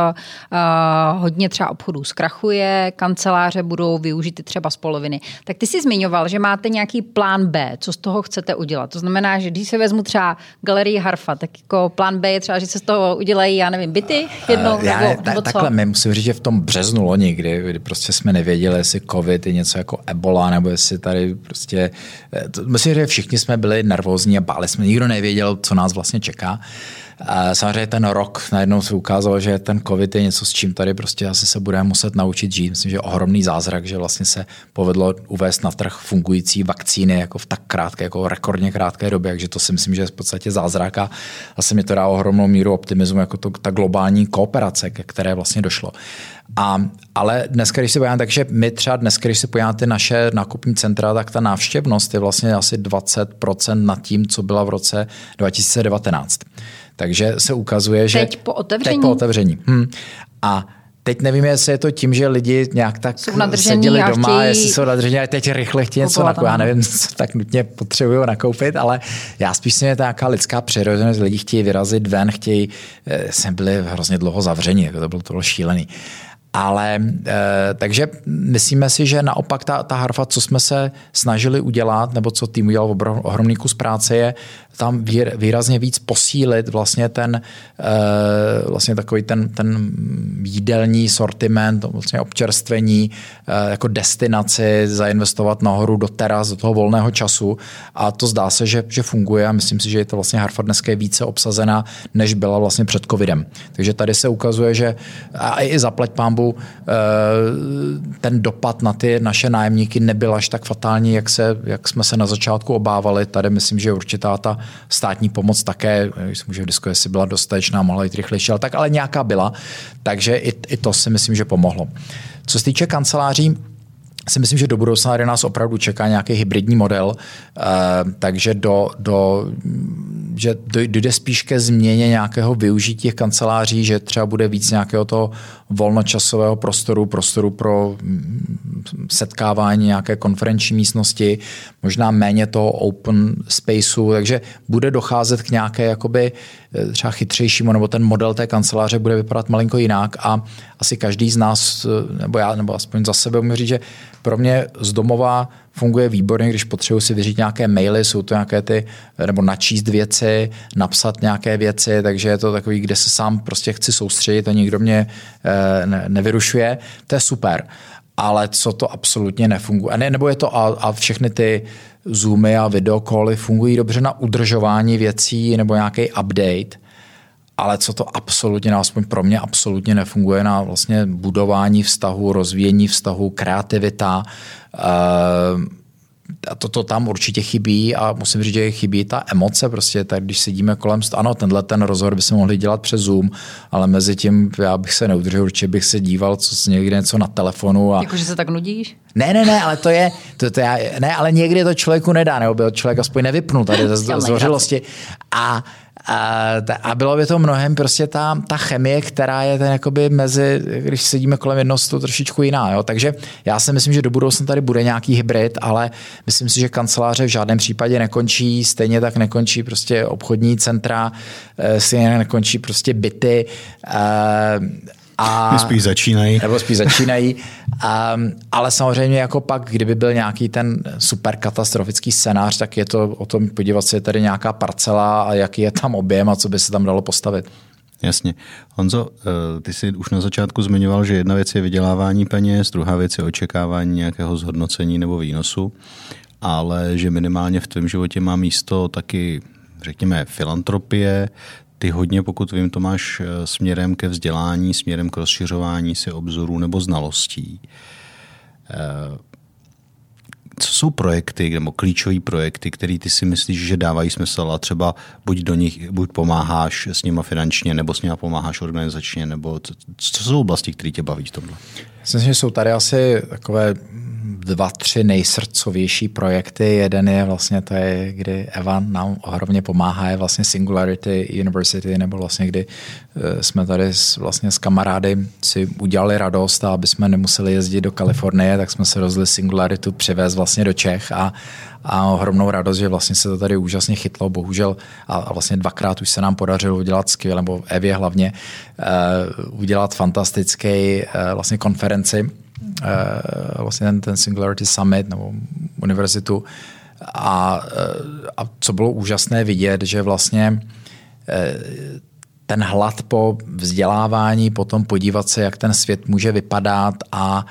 hodně třeba obchodů zkrachuje, kanceláře budou využity třeba z poloviny. Tak ty jsi zmiňoval, že máte nějaký plán B, co z toho chcete udělat. To znamená, že když se vezmu třeba galerii Harfa, tak jako plán B je třeba, že se z toho udělají, já nevím, byty jednou já, nebo, nebo co? Takhle, my musím říct, že v tom březnu loni, kdy kdy prostě jsme nevěděli, jestli covid je něco jako ebola, nebo jestli tady prostě... Eh, myslím, že všichni jsme byli nervózní a báli jsme, nikdo nevěděl, co nás vlastně čeká. A samozřejmě ten rok najednou se ukázalo, že ten covid je něco, s čím tady prostě asi se budeme muset naučit žít. Myslím, že ohromný zázrak, že vlastně se povedlo uvést na trh fungující vakcíny jako v tak krátké, jako rekordně krátké době, takže to si myslím, že je v podstatě zázrak a asi mi to dá ohromnou míru optimismu, jako to, ta globální kooperace, ke které vlastně došlo. A, ale dneska, když se podíváme, takže my třeba dnes, když se podíváme ty naše nákupní centra, tak ta návštěvnost je vlastně asi 20% nad tím, co byla v roce 2019. Takže se ukazuje, že... Teď po otevření? Teď po otevření. Hm. A Teď nevím, jestli je to tím, že lidi nějak tak seděli doma, chtějí... jestli jsou nadržení a teď rychle chtějí něco nakoupit. Já nevím, co tak nutně potřebují nakoupit, ale já spíš si je to nějaká lidská přirozenost. Lidi chtějí vyrazit ven, chtějí, eh, jsme byli hrozně dlouho zavření, jako to bylo to šílený. Ale e, takže myslíme si, že naopak ta, ta harfa, co jsme se snažili udělat, nebo co tým udělal ohromný kus práce, je tam výrazně víc posílit vlastně ten e, vlastně takový ten, ten jídelní sortiment, vlastně občerstvení, e, jako destinaci, zainvestovat nahoru do teras, do toho volného času a to zdá se, že, že funguje a myslím si, že je to vlastně harfa dneska je více obsazená, než byla vlastně před covidem. Takže tady se ukazuje, že a i zaplať pámbu dobu eh, ten dopad na ty naše nájemníky nebyl až tak fatální, jak, se, jak jsme se na začátku obávali. Tady myslím, že určitá ta státní pomoc také, když se může diskutovat, jestli byla dostatečná, mohla jít rychlejší, ale tak ale nějaká byla. Takže i, i to si myslím, že pomohlo. Co se týče kanceláří, si myslím, že do budoucna nás opravdu čeká nějaký hybridní model, eh, takže do, do, že dojde spíš ke změně nějakého využití těch kanceláří, že třeba bude víc nějakého toho volnočasového prostoru, prostoru pro mm, setkávání, nějaké konferenční místnosti. Možná méně toho open spaceu, takže bude docházet k nějaké jakoby eh, třeba chytřejšímu, nebo ten model té kanceláře bude vypadat malinko jinak a asi každý z nás, eh, nebo já, nebo aspoň za sebe můžu říct, že pro mě z domova funguje výborně, když potřebuji si vyřídit nějaké maily, jsou to nějaké ty, nebo načíst věci, napsat nějaké věci, takže je to takový, kde se sám prostě chci soustředit a nikdo mě eh, ne, nevyrušuje. To je super. Ale co to absolutně nefunguje. Ne, nebo je to a, a všechny ty Zoomy a videokoly fungují dobře na udržování věcí nebo nějaký update, ale co to absolutně, aspoň pro mě absolutně nefunguje na vlastně budování vztahu, rozvíjení vztahu, kreativita, uh, a to, to tam určitě chybí a musím říct, že chybí ta emoce prostě, tak když sedíme kolem, ano, tenhle ten rozhovor by se mohli dělat přes Zoom, ale mezi tím já bych se neudržel, určitě bych se díval co, někde něco na telefonu. A... Jakože se tak nudíš? Ne, ne, ne, ale to je, to, to já, ne, ale někdy to člověku nedá, nebo by člověk aspoň nevypnul tady ze zdvořilosti. A a, bylo by to mnohem prostě ta, ta chemie, která je ten jakoby mezi, když sedíme kolem jednoho to trošičku jiná. Jo? Takže já si myslím, že do budoucna tady bude nějaký hybrid, ale myslím si, že kanceláře v žádném případě nekončí, stejně tak nekončí prostě obchodní centra, eh, stejně nekončí prostě byty. A, spíš začínají. Nebo spíš začínají. Um, ale samozřejmě jako pak, kdyby byl nějaký ten super katastrofický scénář, tak je to o tom podívat se, je tady nějaká parcela a jaký je tam objem a co by se tam dalo postavit. Jasně. Honzo, eh, ty jsi už na začátku zmiňoval, že jedna věc je vydělávání peněz, druhá věc je očekávání nějakého zhodnocení nebo výnosu, ale že minimálně v tvém životě má místo taky, řekněme, filantropie, ty hodně, pokud vím, to máš eh, směrem ke vzdělání, směrem k rozšiřování si obzorů nebo znalostí. Eh, co jsou projekty nebo klíčové projekty, které ty si myslíš, že dávají smysl a třeba buď do nich, buď pomáháš s nima finančně, nebo s nima pomáháš organizačně, nebo co, co jsou oblasti, které tě baví v tomhle? Myslím, že jsou tady asi takové dva, tři nejsrdcovější projekty. Jeden je vlastně to je, kdy Evan nám ohromně pomáhá, je vlastně Singularity University, nebo vlastně kdy eh, jsme tady s, vlastně s kamarády si udělali radost a aby jsme nemuseli jezdit do Kalifornie, tak jsme se rozli Singularitu přivez vlastně do Čech a, a ohromnou radost, že vlastně se to tady úžasně chytlo, bohužel a, vlastně dvakrát už se nám podařilo udělat skvěle, nebo Evě hlavně, uh, udělat fantastický uh, vlastně konferenci Eh, vlastně ten, ten Singularity Summit nebo univerzitu. A, a co bylo úžasné vidět, že vlastně eh, ten hlad po vzdělávání, potom podívat se, jak ten svět může vypadat a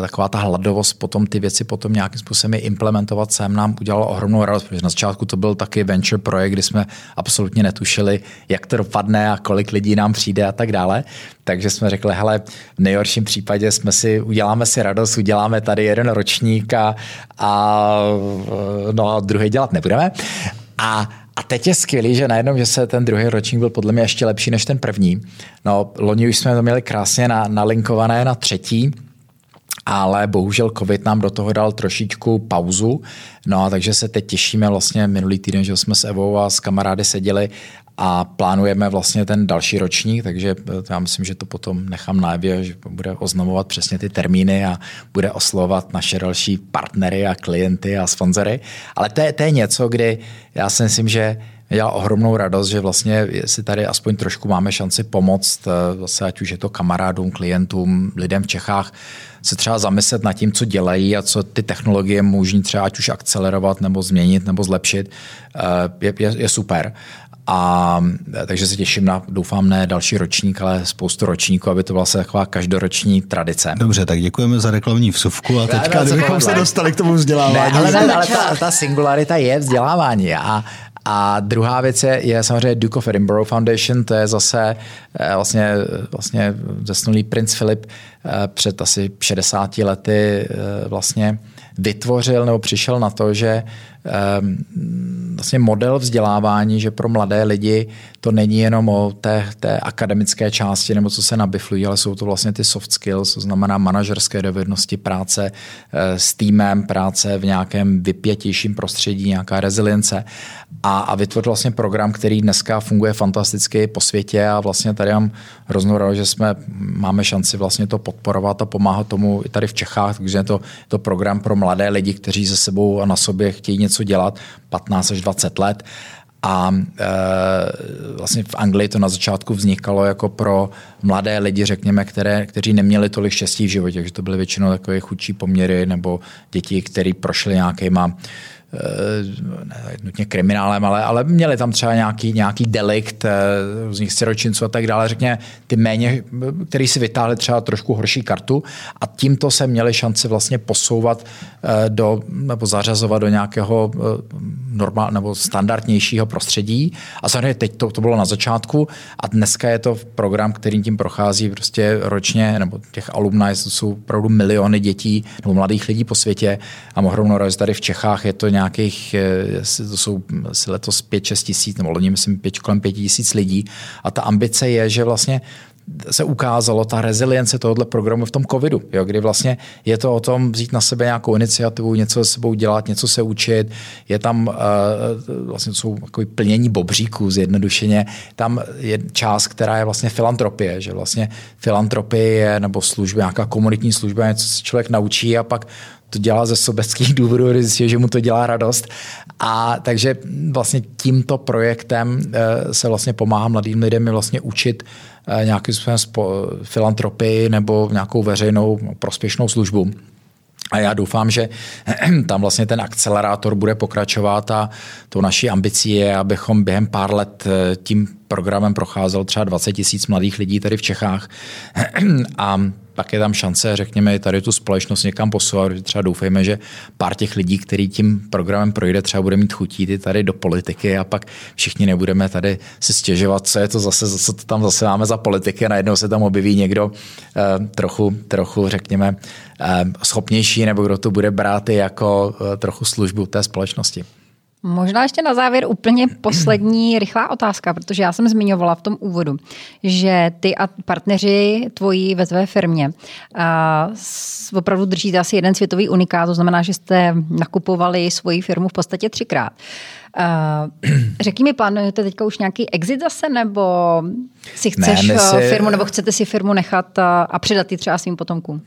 taková ta hladovost potom ty věci potom nějakým způsobem implementovat sem nám udělalo ohromnou radost, protože na začátku to byl taky venture projekt, kdy jsme absolutně netušili, jak to dopadne a kolik lidí nám přijde a tak dále. Takže jsme řekli, hele, v nejhorším případě jsme si, uděláme si radost, uděláme tady jeden ročník a, a no a druhý dělat nebudeme. A a teď je skvělý, že najednou, že se ten druhý ročník byl podle mě ještě lepší než ten první. No, loni už jsme to měli krásně na, nalinkované na třetí, ale bohužel covid nám do toho dal trošičku pauzu, no a takže se teď těšíme vlastně minulý týden, že jsme s Evou a s kamarády seděli a plánujeme vlastně ten další ročník, takže já myslím, že to potom nechám na Evě, že bude oznamovat přesně ty termíny a bude oslovat naše další partnery a klienty a sponzory. Ale to je, to je něco, kdy já si myslím, že dělá ohromnou radost, že vlastně si tady aspoň trošku máme šanci pomoct, zase ať už je to kamarádům, klientům, lidem v Čechách, se třeba zamyslet nad tím, co dělají a co ty technologie můžou třeba ať už akcelerovat nebo změnit nebo zlepšit, eh, je, je, je super. A takže se těším na, doufám, ne další ročník, ale spoustu ročníků, aby to byla taková každoroční tradice. Dobře, tak děkujeme za reklamní vsuvku a teďka, kdybychom se dostali k tomu vzdělávání. Ne, ale, ne, ale ta, ta singularita je vzdělávání a a druhá věc je, je samozřejmě Duke of Edinburgh Foundation, to je zase eh, vlastně, vlastně zesnulý princ Filip eh, před asi 60 lety eh, vlastně vytvořil nebo přišel na to, že vlastně model vzdělávání, že pro mladé lidi to není jenom o té, té akademické části nebo co se nabiflují, ale jsou to vlastně ty soft skills, to znamená manažerské dovednosti, práce eh, s týmem, práce v nějakém vypětějším prostředí, nějaká rezilience a, a vytvořit vlastně program, který dneska funguje fantasticky po světě a vlastně tady mám hroznou radost, že jsme, máme šanci vlastně to podporovat a pomáhat tomu i tady v Čechách, takže je to, to program pro mladé lidi, kteří se sebou a na sobě chtějí něco dělat 15 až 20 let. A e, vlastně v Anglii to na začátku vznikalo jako pro mladé lidi, řekněme, které, kteří neměli tolik štěstí v životě, že to byly většinou takové chudší poměry nebo děti, které prošly nějakýma ne nutně kriminálem, ale, ale měli tam třeba nějaký, nějaký delikt eh, různých siročinců a tak dále, řekně ty méně, který si vytáhli třeba trošku horší kartu a tímto se měli šanci vlastně posouvat eh, do, nebo zařazovat do nějakého normál, nebo standardnějšího prostředí. A samozřejmě teď to, to bylo na začátku a dneska je to program, který tím prochází prostě ročně, nebo těch alumni, jsou opravdu miliony dětí nebo mladých lidí po světě a mohou tady v Čechách je to nějakých, eh, to jsou letos 5-6 tisíc, nebo loni myslím 5, kolem 5 tisíc lidí. A ta ambice je, že vlastně se ukázalo ta rezilience tohoto programu v tom covidu, jo, kdy vlastně je to o tom vzít na sebe nějakou iniciativu, něco se sebou dělat, něco se učit, je tam uh, vlastně jsou takový plnění bobříků zjednodušeně, tam je část, která je vlastně filantropie, že vlastně filantropie je, nebo služba, nějaká komunitní služba, něco se člověk naučí a pak to dělá ze sobeckých důvodů, že mu to dělá radost. A takže vlastně tímto projektem eh, se vlastně pomáhá mladým lidem vlastně učit eh, nějakým způsobem filantropii nebo nějakou veřejnou prospěšnou službu. A já doufám, že tam vlastně ten akcelerátor bude pokračovat a to naší ambicí je, abychom během pár let eh, tím programem procházel třeba 20 tisíc mladých lidí tady v Čechách a pak je tam šance, řekněme, tady tu společnost někam posouvat. Třeba doufejme, že pár těch lidí, který tím programem projde, třeba bude mít chutí ty tady do politiky a pak všichni nebudeme tady si stěžovat, co je to zase, co to tam zase máme za politiky a najednou se tam objeví někdo eh, trochu, trochu, řekněme, eh, schopnější nebo kdo to bude brát i jako eh, trochu službu té společnosti. Možná ještě na závěr úplně poslední rychlá otázka, protože já jsem zmiňovala v tom úvodu, že ty a partneři tvojí ve tvé firmě a opravdu držíte asi jeden světový unikát, to znamená, že jste nakupovali svoji firmu v podstatě třikrát. Uh, řekni mi, plánujete teďka už nějaký exit zase, nebo si chceš ne, si... firmu, nebo chcete si firmu nechat a, a předat ji třeba svým potomkům?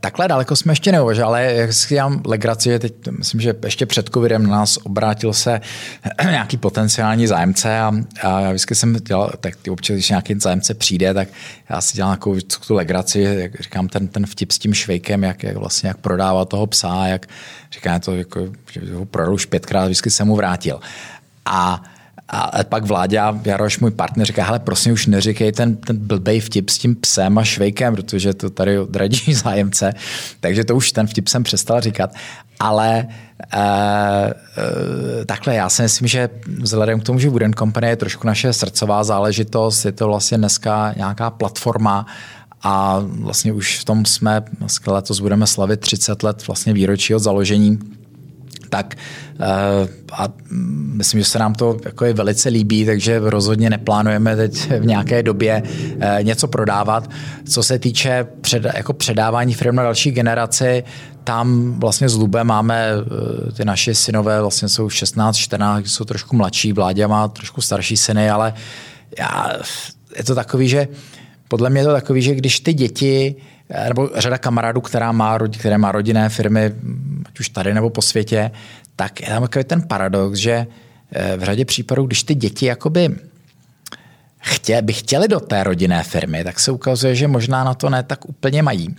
Takhle daleko jsme ještě neuvažovali, ale jak si dělám legraci, teď myslím, že ještě před covidem na nás obrátil se nějaký potenciální zájemce a, a já vždycky jsem dělal, tak ty občas, když nějaký zájemce přijde, tak já si dělám nějakou tu legraci, jak říkám, ten, ten vtip s tím švejkem, jak, jak vlastně jak prodává toho psa, jak říkám to, jako, že ho prodal už pětkrát, vždycky jsem mu vrátil. A a pak Vláďa Jaroš, můj partner, říká, hele, prosím už neříkej ten, ten blbej vtip s tím psem a švejkem, protože to tady odradí zájemce. Takže to už ten vtip jsem přestal říkat. Ale e, e, takhle, já si myslím, že vzhledem k tomu, že Wooden Company je trošku naše srdcová záležitost, je to vlastně dneska nějaká platforma, a vlastně už v tom jsme, letos budeme slavit 30 let vlastně výročí od založení tak eh, a myslím, že se nám to jako je velice líbí, takže rozhodně neplánujeme teď v nějaké době eh, něco prodávat. Co se týče před, jako předávání firm na další generaci, tam vlastně z Lube máme, eh, ty naše synové vlastně jsou 16, 14, jsou trošku mladší, Vládě má trošku starší syny, ale já, je to takový, že podle mě je to takový, že když ty děti nebo řada kamarádů, která má, které má rodinné firmy, ať už tady nebo po světě, tak je tam takový ten paradox, že eh, v řadě případů, když ty děti jakoby chtě, by chtěli do té rodinné firmy, tak se ukazuje, že možná na to ne tak úplně mají.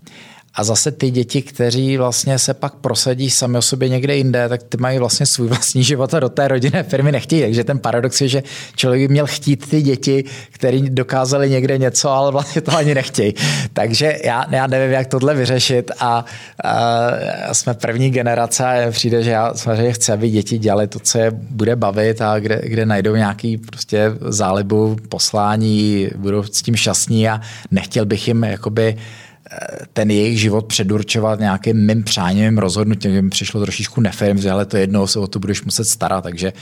A zase ty děti, kteří vlastně se pak prosadí sami o sobě někde jinde, tak ty mají vlastně svůj vlastní život a do té rodinné firmy nechtějí. Takže ten paradox je, že člověk by měl chtít ty děti, kteří dokázali někde něco, ale vlastně to ani nechtějí. Takže já, já nevím, jak tohle vyřešit a, a jsme první generace a přijde, že já samozřejmě chci, aby děti dělali to, co je bude bavit a kde, kde najdou nějaký prostě zálibu, poslání, budou s tím šťastní a nechtěl bych jim jakoby ten jejich život předurčovat nějakým mým přáním, rozhodnutím, že mi přišlo trošičku neférem, že ale to jednou se o to budeš muset starat, takže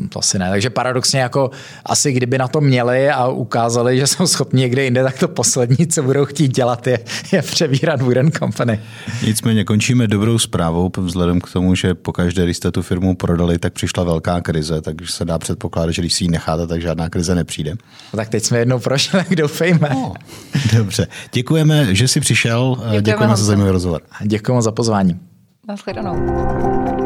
eh, to asi ne. Takže paradoxně jako asi kdyby na to měli a ukázali, že jsou schopni někde jinde, tak to poslední, co budou chtít dělat, je, je převírat Wooden Company. Nicméně končíme dobrou zprávou, vzhledem k tomu, že pokaždé, když jste tu firmu prodali, tak přišla velká krize, takže se dá předpokládat, že když si ji necháte, tak žádná krize nepřijde. No, tak teď jsme jednou prošli, tak doufejme. No, dobře. Děkujeme, že jsi přišel. Děkujeme, Děkujeme za zajímavý rozhovor. Děkujeme za pozvání. Naschledanou.